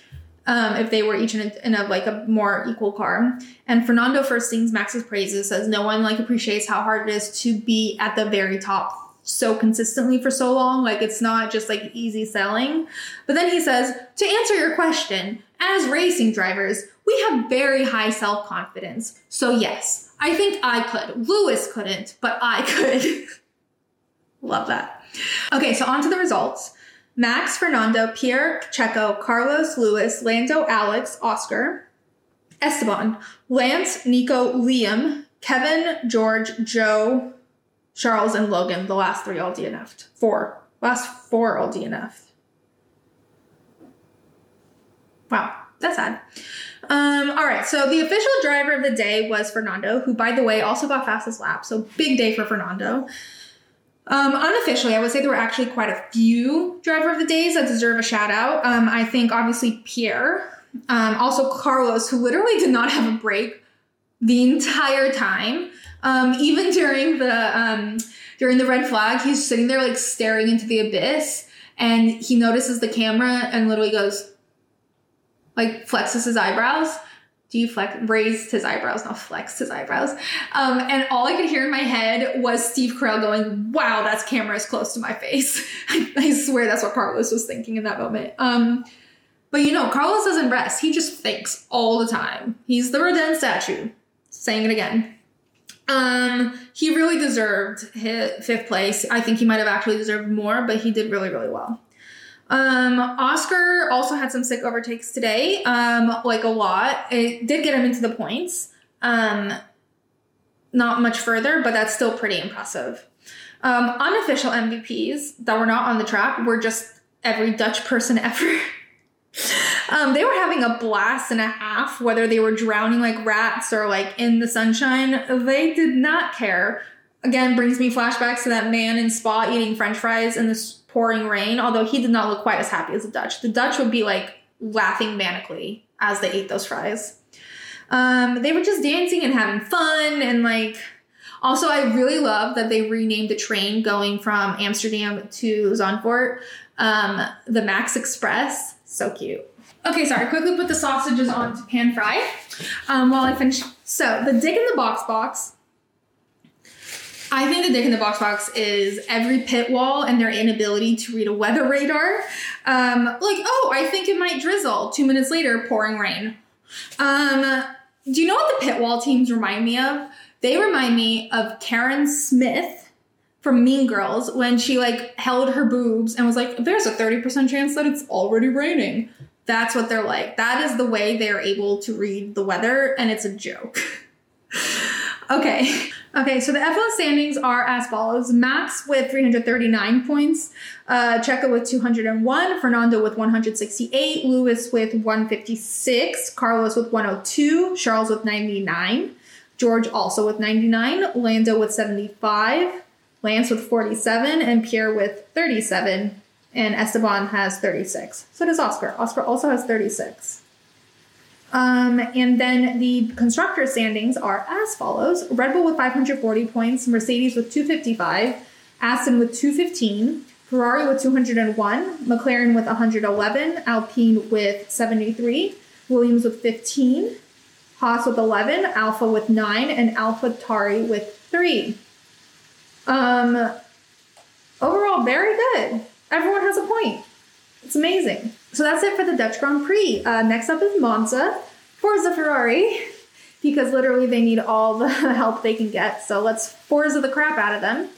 Speaker 2: um, if they were each in a, in a like a more equal car. And Fernando first sings Max's praises, says no one like appreciates how hard it is to be at the very top so consistently for so long. Like it's not just like easy selling. But then he says, to answer your question, as racing drivers, we have very high self confidence. So yes, I think I could. Lewis couldn't, but I could. Love that. Okay, so on to the results. Max, Fernando, Pierre, Checo, Carlos, Lewis, Lando, Alex, Oscar, Esteban, Lance, Nico, Liam, Kevin, George, Zhou, Charles, and Logan. The last three all DNF'd. Four. Last four all DNF'd. Wow, that's sad. Um, all right, so the official driver of the day was Fernando, who, by the way, also got fastest lap. So big day for Fernando. Um, unofficially, I would say there were actually quite a few driver of the days that deserve a shout out. Um, I think obviously Pierre, um, also Carlos, who literally did not have a break the entire time. Um, even during the um, during the red flag, he's sitting there like staring into the abyss, and he notices the camera and literally goes, like flexes his eyebrows deflect raised his eyebrows, not flexed his eyebrows. Um, and all I could hear in my head was Steve Carell going, "Wow, that's camera is close to my face." I, I, swear that's what Carlos was thinking in that moment. Um, but you know, Carlos doesn't rest; he just thinks all the time. He's the Rodin statue. Saying it again. Um, he really deserved his fifth place. I think he might have actually deserved more, but he did really, really well. Um, Oscar also had some sick overtakes today, um, like a lot. It did get him into the points. Um, not much further, but that's still pretty impressive. Um, unofficial MVPs that were not on the track were just every Dutch person ever. um, they were having a blast and a half, whether they were drowning like rats or like in the sunshine. They did not care. Again, brings me flashbacks to that man in Spa eating french fries in the pouring rain, although he did not look quite as happy as the Dutch. The Dutch would be like laughing manically as they ate those fries. Um, they were just dancing and having fun and like also I really love that they renamed the train going from Amsterdam to Zandvoort um, the Max Express. So cute. Okay, sorry, quickly put the sausages on to pan fry um, while I finish. So the dig in the box box I think the dick in the box box is every pit wall and their inability to read a weather radar. Um, like, oh, I think it might drizzle. Two minutes later, pouring rain. Um, do you know what the pit wall teams remind me of? They remind me of Karen Smith from Mean Girls when she like held her boobs and was like, "There's a thirty percent chance that it's already raining." That's what they're like. That is the way they're able to read the weather, and it's a joke. okay. Okay, so the F1 standings are as follows Max with 339 points, uh, Checo with 201, Fernando with 168, Lewis with 156, Carlos with 102, Charles with 99, George also with 99, Lando with 75, Lance with 47, and Pierre with 37, and Esteban has 36. So does Oscar. Oscar also has 36. Um, and then the constructor standings are as follows Red Bull with 540 points, Mercedes with 255, Aston with 215, Ferrari with 201, McLaren with 111, Alpine with 73, Williams with 15, Haas with 11, Alfa with 9, and AlphaTauri with 3. Um, overall, very good. Everyone has a point. It's amazing. So that's it for the Dutch Grand Prix. Uh, next up is Monza. Forza Ferrari, because literally they need all the help they can get. So let's Forza the crap out of them.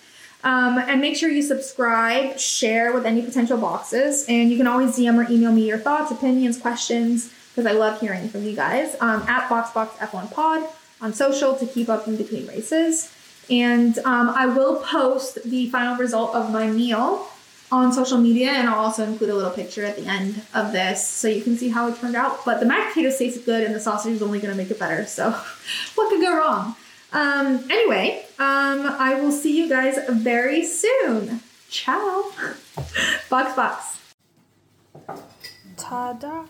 Speaker 2: Um, and make sure you subscribe, share with any potential boxes, and you can always DM or email me your thoughts, opinions, questions, because I love hearing from you guys um, at BoxBoxF1Pod on social to keep up in between races. And um, I will post the final result of my meal on social media, and I'll also include a little picture at the end of this so you can see how it turned out. But the mashed potatoes taste good, and the sausage is only going to make it better. So, what could go wrong? Um, anyway, um, I will see you guys very soon. Ciao. Box box.
Speaker 3: Ta-da!